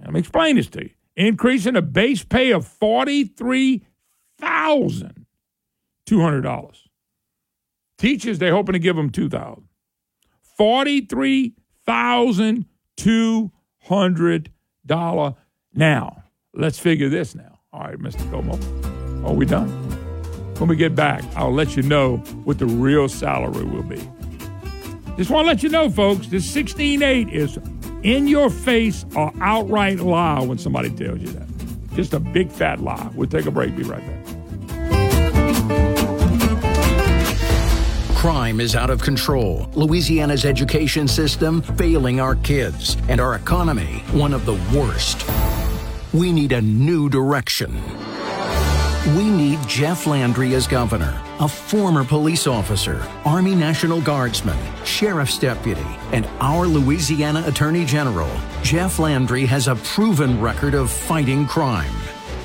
Let me explain this to you. Increase in the base pay of $43,200. Teachers, they're hoping to give them 2000 $43,200. Now, let's figure this now. All right, Mr. Como. Are we done? When we get back, I'll let you know what the real salary will be. Just want to let you know, folks, this 16.8 is in your face or outright lie when somebody tells you that. Just a big fat lie. We'll take a break. Be right back. Crime is out of control. Louisiana's education system failing our kids, and our economy one of the worst. We need a new direction. We need Jeff Landry as governor, a former police officer, Army National Guardsman, Sheriff's Deputy, and our Louisiana Attorney General. Jeff Landry has a proven record of fighting crime.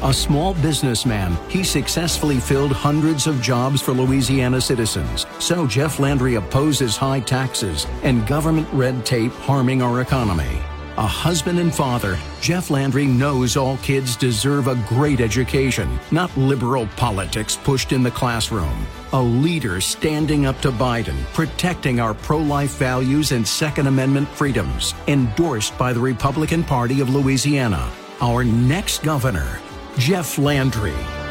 A small businessman, he successfully filled hundreds of jobs for Louisiana citizens. So Jeff Landry opposes high taxes and government red tape harming our economy. A husband and father, Jeff Landry knows all kids deserve a great education, not liberal politics pushed in the classroom. A leader standing up to Biden, protecting our pro life values and Second Amendment freedoms, endorsed by the Republican Party of Louisiana. Our next governor, Jeff Landry.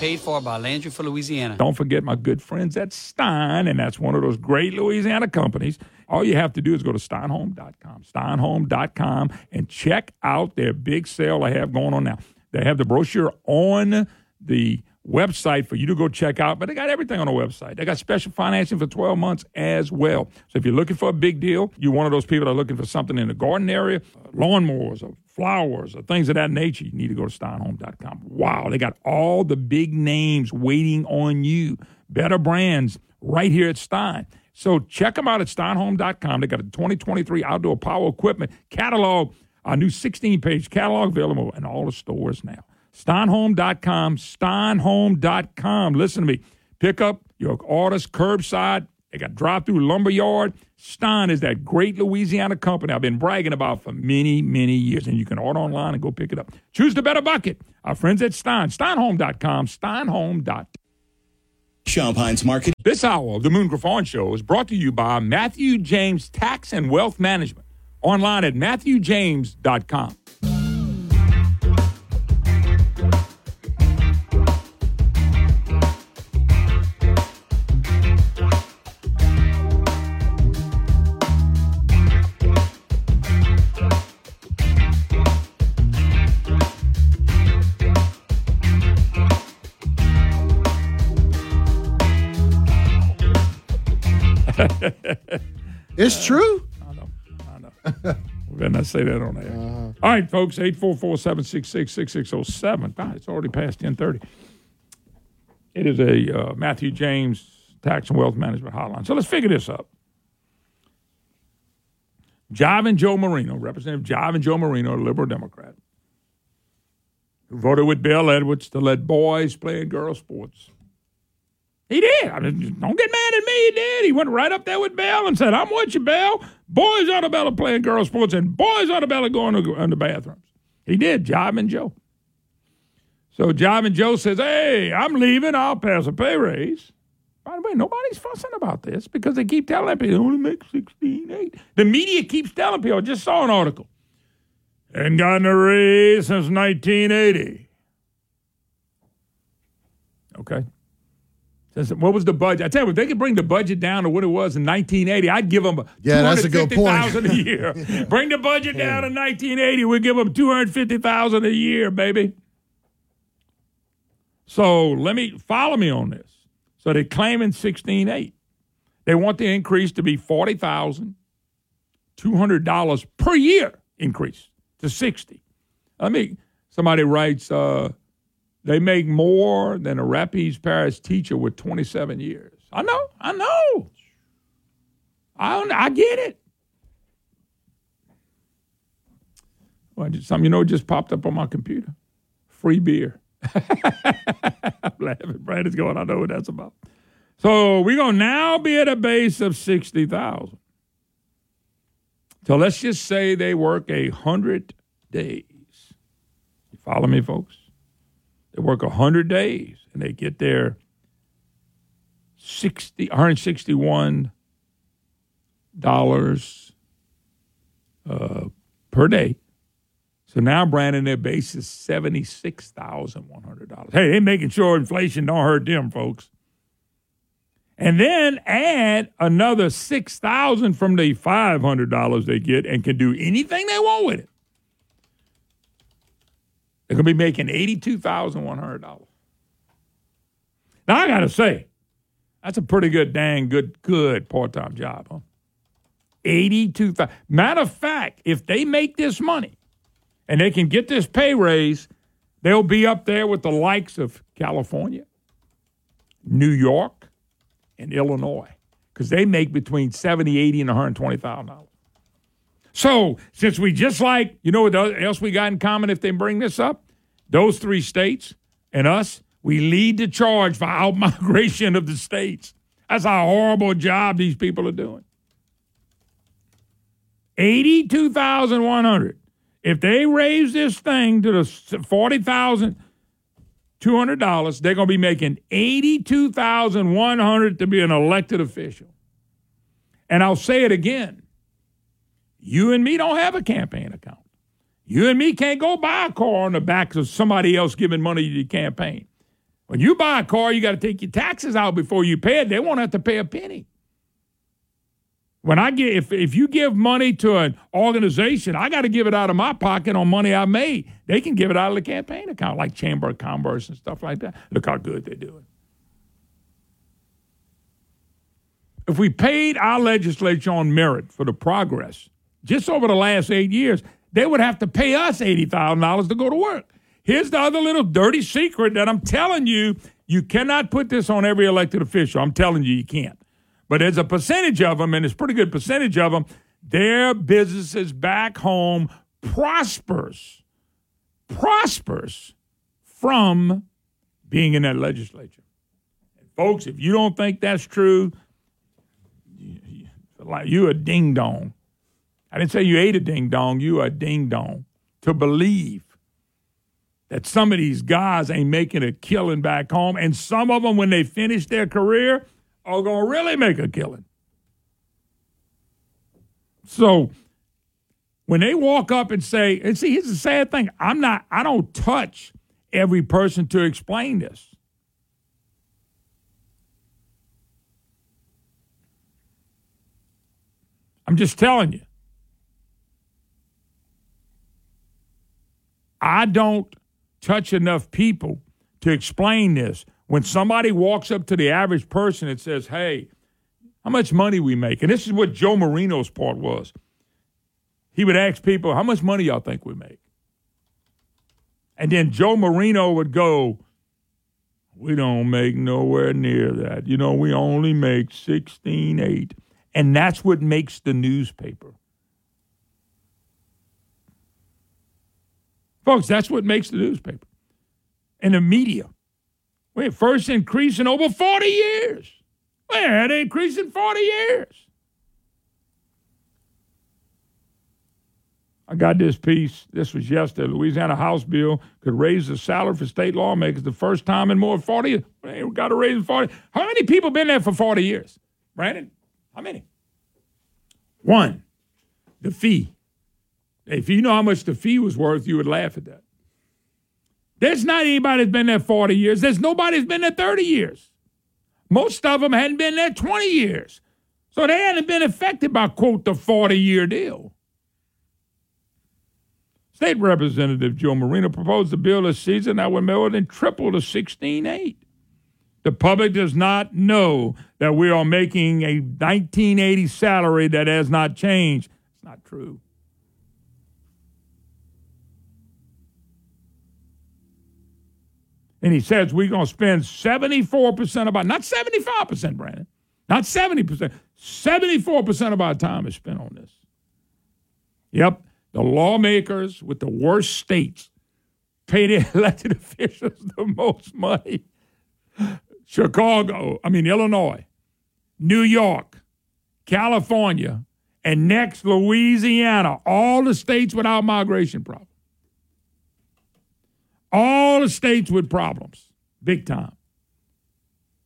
Paid for by Landry for Louisiana. Don't forget my good friends at Stein, and that's one of those great Louisiana companies. All you have to do is go to steinhome.com, steinhome.com, and check out their big sale they have going on now. They have the brochure on the website for you to go check out, but they got everything on the website. They got special financing for 12 months as well. So if you're looking for a big deal, you're one of those people that are looking for something in the garden area, uh, lawnmowers or flowers or things of that nature, you need to go to steinhome.com. Wow, they got all the big names waiting on you. Better brands right here at Stein. So check them out at steinhome.com. They got a 2023 outdoor power equipment catalog, a new 16 page catalog available in all the stores now. Steinhome.com, steinhome.com. Listen to me. Pick up your orders curbside They got drive through lumberyard. Stein is that great Louisiana company I've been bragging about for many, many years. And you can order online and go pick it up. Choose the better bucket. Our friends at Stein, steinhome.com, steinhome.com. Shop Hines Market. This hour of the Moon Griffon Show is brought to you by Matthew James Tax and Wealth Management. Online at matthewjames.com. It's true. I know. I know. we better not say that on air. All right, folks, 844-766-6607. God, it's already past 1030. It is a uh, Matthew James Tax and Wealth Management Hotline. So let's figure this up. Jive and Joe Marino, Representative Jive and Joe Marino, a liberal Democrat, who voted with Bill Edwards to let boys play in girls' sports. He did. I mean, don't get mad at me. He did. He went right up there with Bel and said, I'm with you, Bel. Boys ought to be able to play in girls' sports, and boys ought to be able to go in the, bathrooms. He did, Jive and Joe. So Jive and Joe says, Hey, I'm leaving. I'll pass a pay raise. By the way, nobody's fussing about this because they keep telling people they only make 16.8. The media keeps telling people. I just saw an article. Ain't gotten a raise since 1980. Okay. What was the budget? I tell you, if they could bring the budget down to what it was in 1980, I'd give them Yeah, that's a good point. 250,000 a year. [laughs] Bring the budget down to 1980, we'd give them 250,000 a year, baby. So let me follow me on this. So they're claiming 16.8. They want the increase to be forty thousand two hundred dollars per year increase to sixty. Let me. Somebody writes. Uh, they make more than a Rapides Parish teacher with 27 years. I know, I know. I, I get it. Well, just, something you know just popped up on my computer. Free beer. I'm [laughs] laughing. Brandon's going, I know what that's about. So we're going to now be at a base of 60,000. So let's just say they work a 100 days. You follow me, folks? They work 100 days and they get their 60, $161 uh, per day. So now, Brandon, their base is $76,100. Hey, they're making sure inflation don't hurt them, folks. And then add another 6000 from the $500 they get and can do anything they want with it. Going to be making $82,100. Now, I got to say, that's a pretty good, dang good, good part time job, huh? 82,000. Matter of fact, if they make this money and they can get this pay raise, they'll be up there with the likes of California, New York, and Illinois because they make between 70, 80, and $120,000. So, since we just like, you know what else we got in common if they bring this up? Those three states and us, we lead the charge for outmigration of the states. That's a horrible job these people are doing. 82,100. If they raise this thing to the $40,200, they're going to be making 82,100 to be an elected official. And I'll say it again. You and me don't have a campaign. You and me can't go buy a car on the back of somebody else giving money to the campaign. When you buy a car, you got to take your taxes out before you pay it. They won't have to pay a penny. When I get if if you give money to an organization, I got to give it out of my pocket on money I made. They can give it out of the campaign account, like Chamber of Commerce and stuff like that. Look how good they're doing. If we paid our legislature on merit for the progress just over the last eight years, they would have to pay us $80,000 to go to work. Here's the other little dirty secret that I'm telling you you cannot put this on every elected official. I'm telling you, you can't. But there's a percentage of them, and it's a pretty good percentage of them, their businesses back home prospers, prospers from being in that legislature. And folks, if you don't think that's true, Like you a ding dong. I didn't say you ate a ding dong. You a ding dong. To believe that some of these guys ain't making a killing back home, and some of them, when they finish their career, are gonna really make a killing. So when they walk up and say, and see, here's the sad thing: I'm not. I don't touch every person to explain this. I'm just telling you. I don't touch enough people to explain this. When somebody walks up to the average person and says, Hey, how much money we make? And this is what Joe Marino's part was. He would ask people, How much money y'all think we make? And then Joe Marino would go, We don't make nowhere near that. You know, we only make 16.8. And that's what makes the newspaper. Folks, that's what makes the newspaper and the media. We had first increase in over 40 years. We had an increase in 40 years. I got this piece. This was yesterday. Louisiana House bill could raise the salary for state lawmakers the first time in more than 40 years. We got to raise it 40. How many people been there for 40 years? Brandon, how many? One, the fee. If you know how much the fee was worth, you would laugh at that. There's not anybody that's been there 40 years. There's nobody that's been there 30 years. Most of them hadn't been there 20 years. So they hadn't been affected by, quote, the 40 year deal. State Representative Joe Marino proposed a bill this season that would more than triple the 16.8. The public does not know that we are making a 1980 salary that has not changed. It's not true. And he says we're going to spend 74% of our, not 75%, Brandon, not 70%, 74% of our time is spent on this. Yep, the lawmakers with the worst states pay their [laughs] elected officials the most money. Chicago, I mean, Illinois, New York, California, and next, Louisiana, all the states without migration problems. All the states with problems, big time.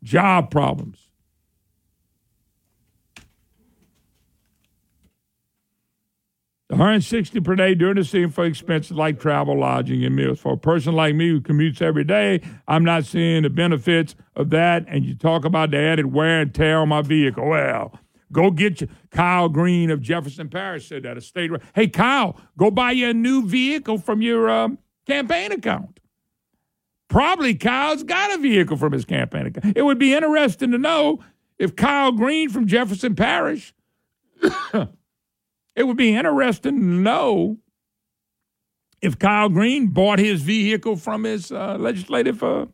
Job problems. The 160 per day during the season for expenses like travel, lodging, and meals. For a person like me who commutes every day, I'm not seeing the benefits of that. And you talk about the added wear and tear on my vehicle. Well, go get you. Kyle Green of Jefferson Parish said that. A state. Hey, Kyle, go buy you a new vehicle from your um, campaign account. Probably Kyle's got a vehicle from his campaign account. It would be interesting to know if Kyle Green from Jefferson Parish, [coughs] it would be interesting to know if Kyle Green bought his vehicle from his uh, legislative, uh,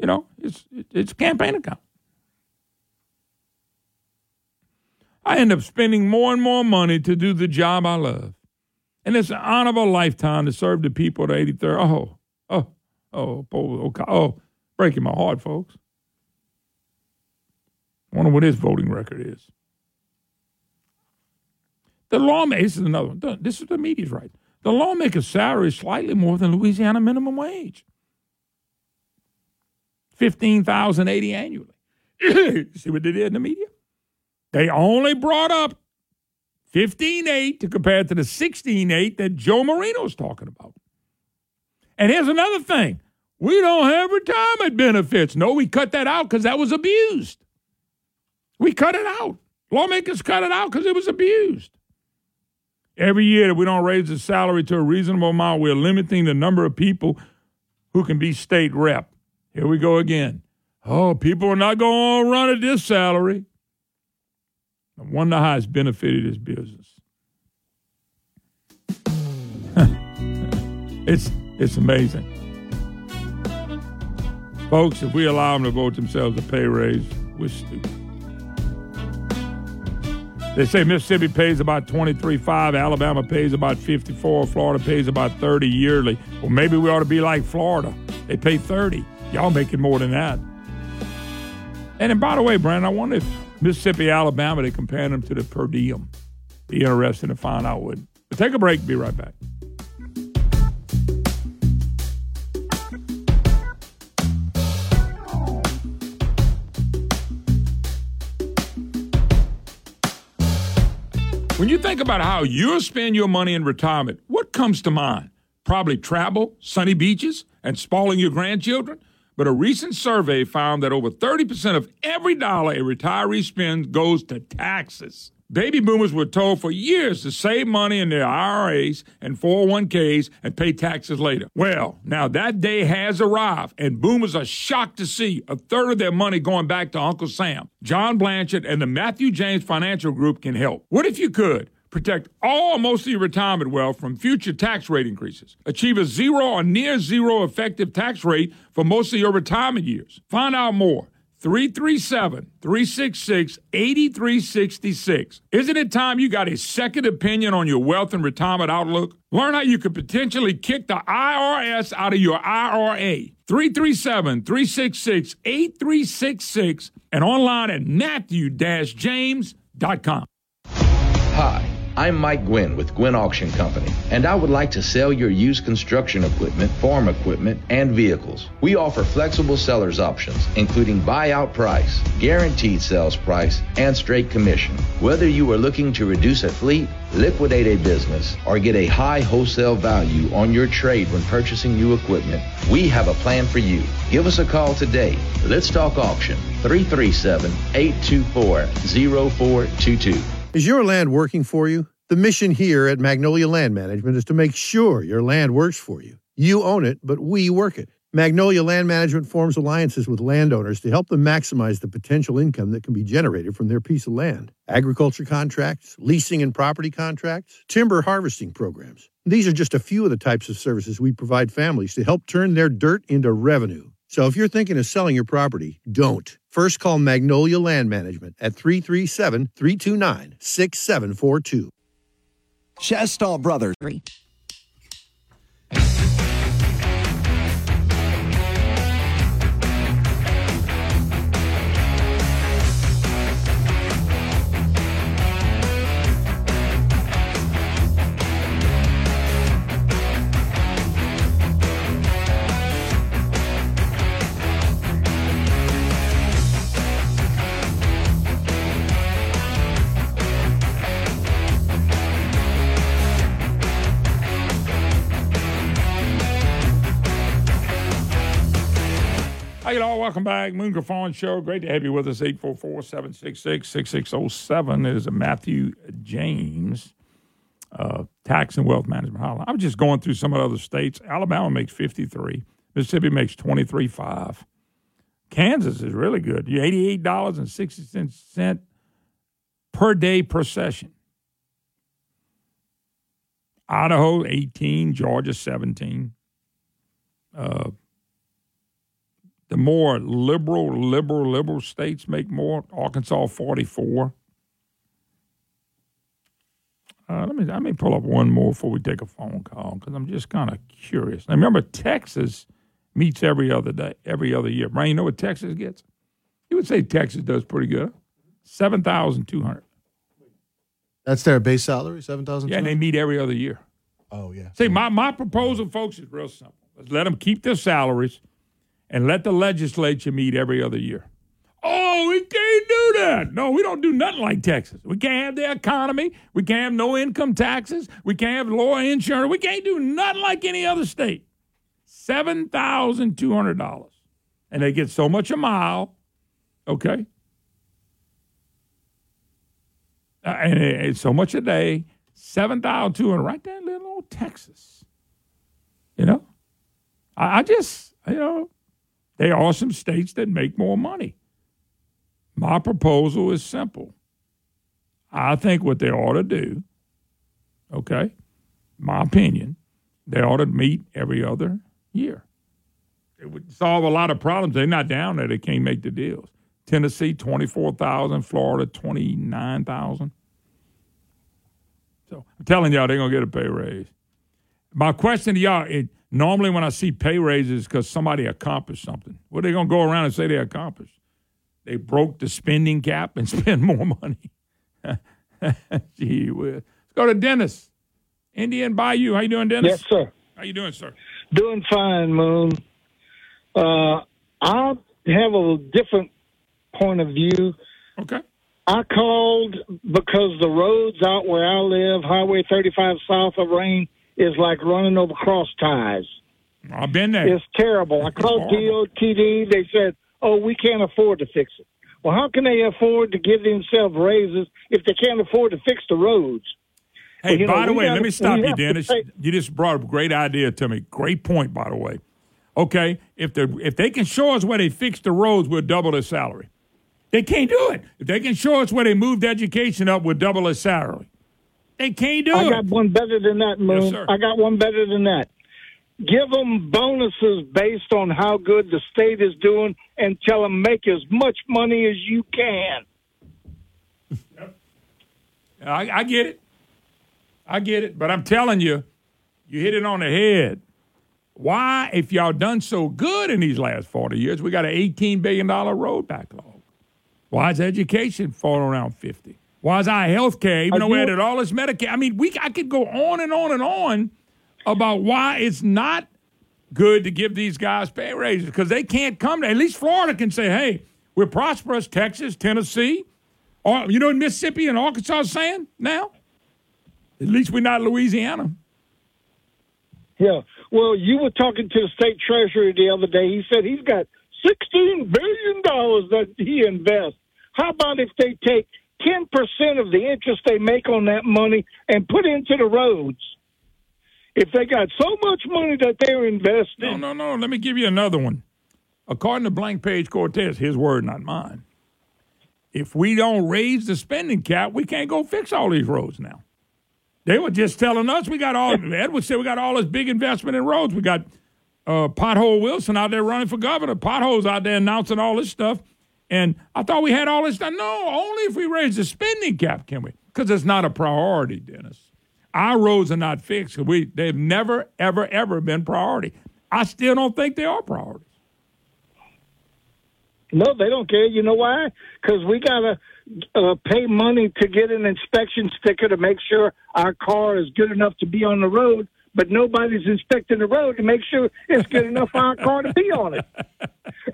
you know, his, his campaign account. I end up spending more and more money to do the job I love. And it's an honorable lifetime to serve the people of the 83rd. Oh, oh, oh, oh, breaking my heart, folks. Wonder what his voting record is. The lawmaker, is another one. This is the media's right. The lawmaker's salary is slightly more than Louisiana minimum wage. Fifteen thousand eighty annually. [coughs] See what they did in the media? They only brought up fifteen eight to compare it to the sixteen eight that Joe Marino's talking about. And here's another thing. We don't have retirement benefits. No, we cut that out because that was abused. We cut it out. Lawmakers cut it out because it was abused. Every year that we don't raise the salary to a reasonable amount, we're limiting the number of people who can be state rep. Here we go again. Oh, people are not going to run at this salary. I wonder how it's benefited his business. [laughs] it's it's amazing. Folks, if we allow them to vote themselves a pay raise, we're stupid. They say Mississippi pays about 23.5, Alabama pays about 54, Florida pays about 30 yearly. Well, maybe we ought to be like Florida. They pay 30. Y'all making more than that. And then, by the way, Brandon, I wonder if Mississippi, Alabama, they compare them to the per diem. Be interesting to find out would But take a break. Be right back. When you think about how you'll spend your money in retirement, what comes to mind? Probably travel, sunny beaches, and spoiling your grandchildren. But a recent survey found that over 30% of every dollar a retiree spends goes to taxes. Baby boomers were told for years to save money in their IRAs and 401ks and pay taxes later. Well, now that day has arrived, and boomers are shocked to see a third of their money going back to Uncle Sam. John Blanchard and the Matthew James Financial Group can help. What if you could? Protect all most of your retirement wealth from future tax rate increases. Achieve a zero or near zero effective tax rate for most of your retirement years. Find out more. 337 366 8366. Isn't it time you got a second opinion on your wealth and retirement outlook? Learn how you could potentially kick the IRS out of your IRA. 337 366 8366 and online at matthew-james.com. Hi, I'm Mike Gwynn with Gwynn Auction Company, and I would like to sell your used construction equipment, farm equipment, and vehicles. We offer flexible seller's options, including buyout price, guaranteed sales price, and straight commission. Whether you are looking to reduce a fleet, liquidate a business, or get a high wholesale value on your trade when purchasing new equipment, we have a plan for you. Give us a call today. Let's talk auction 337 824 0422. Is your land working for you? The mission here at Magnolia Land Management is to make sure your land works for you. You own it, but we work it. Magnolia Land Management forms alliances with landowners to help them maximize the potential income that can be generated from their piece of land. Agriculture contracts, leasing and property contracts, timber harvesting programs. These are just a few of the types of services we provide families to help turn their dirt into revenue. So if you're thinking of selling your property, don't. First call Magnolia Land Management at 337 329 6742. Shastall Brothers. Welcome back. Moon Griffon Show. Great to have you with us. 844 766 6607 is Matthew James uh, Tax and Wealth Management Hotline. I was just going through some of the other states. Alabama makes 53, Mississippi makes 23.5. Kansas is really good. You $88.60 per day per session. Idaho 18, Georgia 17. Uh, the more liberal, liberal, liberal states make more. Arkansas 44. Uh, let me let me pull up one more before we take a phone call because I'm just kind of curious. Now remember, Texas meets every other day, every other year. Brian, you know what Texas gets? You would say Texas does pretty good. Seven thousand two hundred. That's their base salary, seven thousand. Yeah, and they meet every other year. Oh yeah. See, my my proposal, folks, is real simple. Let's let them keep their salaries and let the legislature meet every other year. Oh, we can't do that. No, we don't do nothing like Texas. We can't have the economy. We can't have no income taxes. We can't have lower insurance. We can't do nothing like any other state. $7,200. And they get so much a mile, okay? Uh, and it- it's so much a day, 7,200 right there in little old Texas. You know? I, I just, you know, there are some states that make more money. My proposal is simple. I think what they ought to do, okay, my opinion, they ought to meet every other year. It would solve a lot of problems. They're not down there. They can't make the deals. Tennessee, 24,000. Florida, 29,000. So I'm telling y'all, they're going to get a pay raise. My question to y'all, it, normally when I see pay raises because somebody accomplished something. What are they going to go around and say they accomplished? they broke the spending cap and [laughs] spend more money. [laughs] Gee whiz. Let's go to Dennis. Indian Bayou. How you doing, Dennis? Yes, sir. How you doing, sir? Doing fine, Moon. Uh, I have a different point of view. Okay. I called because the roads out where I live, Highway 35 south of Rayne, is like running over cross ties. I've been there. It's terrible. I called DOTD. They said, "Oh, we can't afford to fix it." Well, how can they afford to give themselves raises if they can't afford to fix the roads? Hey, Well, you know, by the way, gotta- let me stop you, Dennis. pay- You just brought up a great idea to me. Great point, by the way. Okay, if they if they can show us where they fixed the roads, we'll double their salary. They can't do it. If they can show us where they moved education up, we'll double their salary. They can't do I it. I got one better than that, Moon. sir. I got one better than that. Give them bonuses based on how good the state is doing, and tell them make as much money as you can. I, I get it. I get it. But I'm telling you, you hit it on the head. Why, if y'all done so good in these last 40 years, we got an $18 billion road backlog? Why is education falling around 50? Why is our health care, even though we added all this Medicaid? I mean, we I could go on and on and on about why it's not good to give these guys pay raises because they can't come to, at least Florida can say, hey, we're prosperous, Texas, Tennessee, or, you know what Mississippi and Arkansas saying now? At least we're not Louisiana. Yeah. Well, you were talking to the state treasurer the other day. He said he's got sixteen billion dollars that he invests. How about if they take ten percent of the interest they make on that money and put into the roads? If they got so much money that they're investing, No, no, no. Let me give you another one. According to Blank Page Cortez, his word, not mine. If we don't raise the spending cap, we can't go fix all these roads now. They were just telling us we got all. Edward said we got all this big investment in roads. We got uh, Pothole Wilson out there running for governor. Potholes out there announcing all this stuff. And I thought we had all this done. No, only if we raise the spending cap can we? Because it's not a priority, Dennis. Our roads are not fixed. We they've never, ever, ever been priority. I still don't think they are priorities. no, they don't care. You know why? Because we gotta uh, pay money to get an inspection sticker to make sure our car is good enough to be on the road. But nobody's inspecting the road to make sure it's good enough for our car to be on it.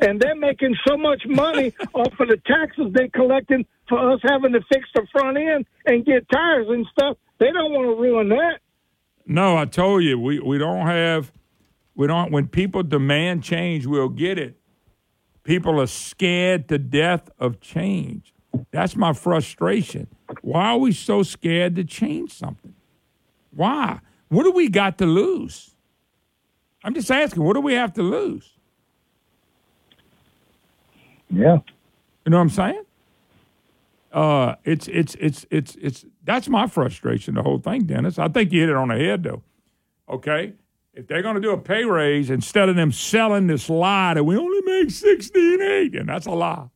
And they're making so much money off of the taxes they're collecting for us having to fix the front end and get tires and stuff. They don't want to ruin that. No, I told you we, we don't have we don't when people demand change, we'll get it. People are scared to death of change. That's my frustration. Why are we so scared to change something? Why? What do we got to lose? I'm just asking, what do we have to lose? Yeah. You know what I'm saying? Uh, it's it's it's it's it's that's my frustration. The whole thing, Dennis. I think you hit it on the head, though. Okay, if they're going to do a pay raise instead of them selling this lie that we only make sixteen eight, and that's a lie,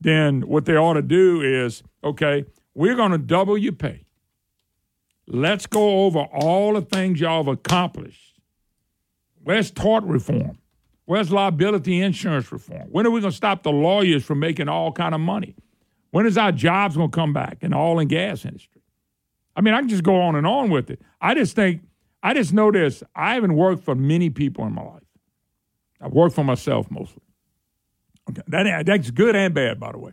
then what they ought to do is okay, we're going to double your pay. Let's go over all the things y'all have accomplished. Where's tort reform? Where's liability insurance reform? When are we going to stop the lawyers from making all kind of money? When is our jobs going to come back in the oil and gas industry? I mean, I can just go on and on with it. I just think, I just know this. I haven't worked for many people in my life. I've worked for myself mostly. Okay, that, that's good and bad, by the way.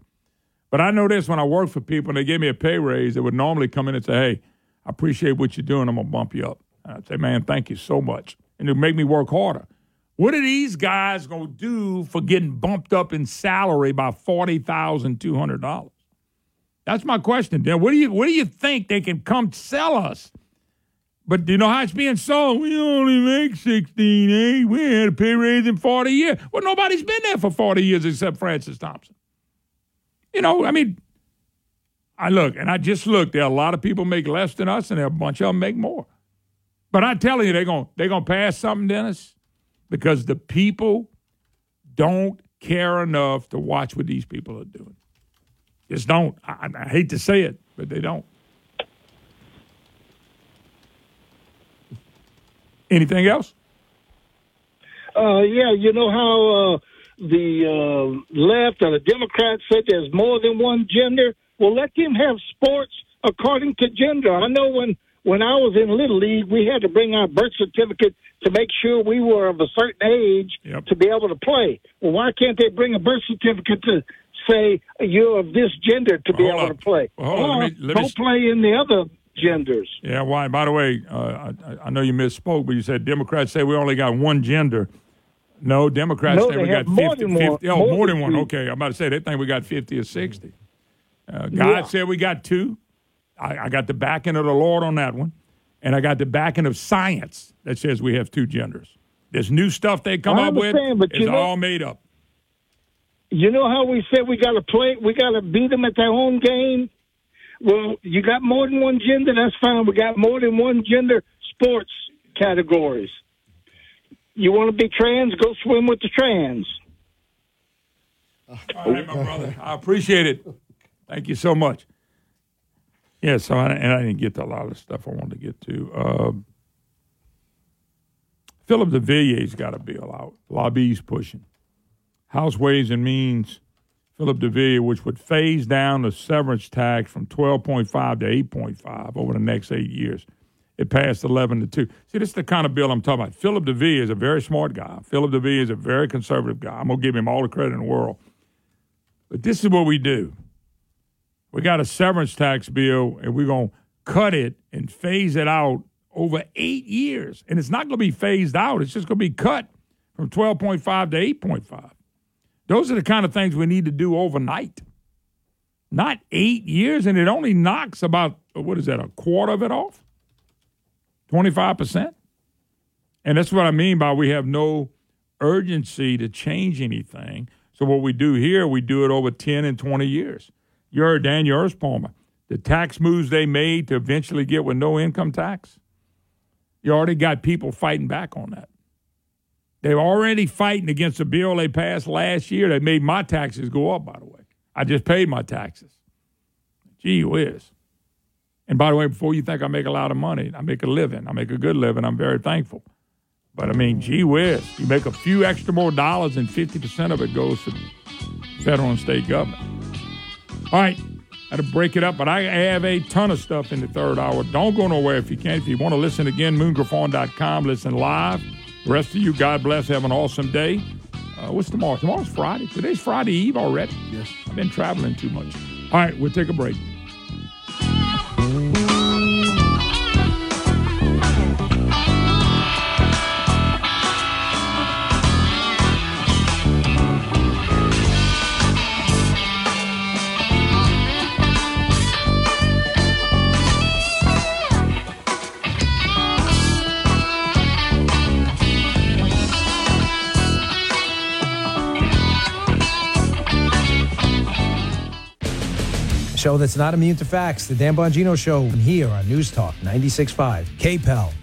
But I know this when I work for people and they give me a pay raise, they would normally come in and say, hey, I appreciate what you're doing. I'm going to bump you up. And I'd say, man, thank you so much. And it make me work harder. What are these guys going to do for getting bumped up in salary by $40,200? That's my question. Dan. What do you what do you think they can come sell us? But do you know how it's being sold? We only make 16, eh? We had a pay raise in 40 years. Well, nobody's been there for 40 years except Francis Thompson. You know, I mean, I look, and I just looked. There are a lot of people make less than us, and there are a bunch of them make more. But I'm telling you, they're going they're gonna pass something, Dennis, because the people don't care enough to watch what these people are doing. Just don't. I, I hate to say it, but they don't. Anything else? Uh, yeah, you know how uh, the uh, left or the Democrats said there's more than one gender. Well, let them have sports according to gender. I know when when I was in Little League, we had to bring our birth certificate to make sure we were of a certain age Yep. to be able to play. Well, why can't they bring a birth certificate to say you're of this gender to be Hold able up. to play? Hold or let me- let me don't play in the other genders. Yeah, why? By the way, uh, I, I know you misspoke, but you said Democrats say we only got one gender. No, Democrats No, say we got more 50, one. 50 Oh, More more than than one. Okay, I'm about to say they think we got 50 or 60. Uh, God Yeah. said we got two. I, I got the backing of the Lord on that one, and I got the backing of science that says we have two genders. This new stuff they come up with but is know- all made up. You know how we said we got to play, we got to beat them at their home game. Well, you got more than one gender. That's fine. We got more than one gender sports categories. You want to be trans? Go swim with the trans. All right, my brother. I appreciate it. Thank you so much. Yeah, so I, and I didn't get to a lot of stuff I wanted to get to. Uh, Phillip DeVillier got a bill out. Lobby's pushing. House Ways and Means, Phillip DeVillier, which would phase down the severance tax from 12.5 to 8.5 over the next eight years. It passed 11 to 2. See, this is the kind of bill I'm talking about. Phillip DeVillier is a very smart guy. Phillip DeVillier is a very conservative guy. I'm going to give him all the credit in the world. But this is what we do. We got a severance tax bill, and we're going to cut it and phase it out over eight years. And it's not going to be phased out, it's just going to be cut from 12.5 to 8.5. Those are the kind of things we need to do overnight, not eight years. And it only knocks about, what is that, a quarter of it off? 25%? And that's what I mean by we have no urgency to change anything. So what we do here, we do it over 10 and 20 years. You heard Daniel Erspamer, the tax moves they made to eventually get with no income tax. You already got people fighting back on that. They're already fighting against a bill they passed last year that made my taxes go up, by the way. I just paid my taxes. Gee whiz. And by the way, before you think I make a lot of money, I make a living. I make a good living. I'm very thankful. But I mean, gee whiz, you make a few extra more dollars and 50% of it goes to federal and state government. All right, I had to break it up, but I have a ton of stuff in the third hour. Don't go nowhere if you can. If you want to listen again, moongriffon.com, listen live. The rest of you, God bless, have an awesome day. Uh, what's tomorrow? Tomorrow's Friday. Today's Friday Eve already. Yes. I've been traveling too much. All right, we'll take a break. Show that's not immune to facts. The Dan Bongino Show here on News Talk 96.5. KPEL.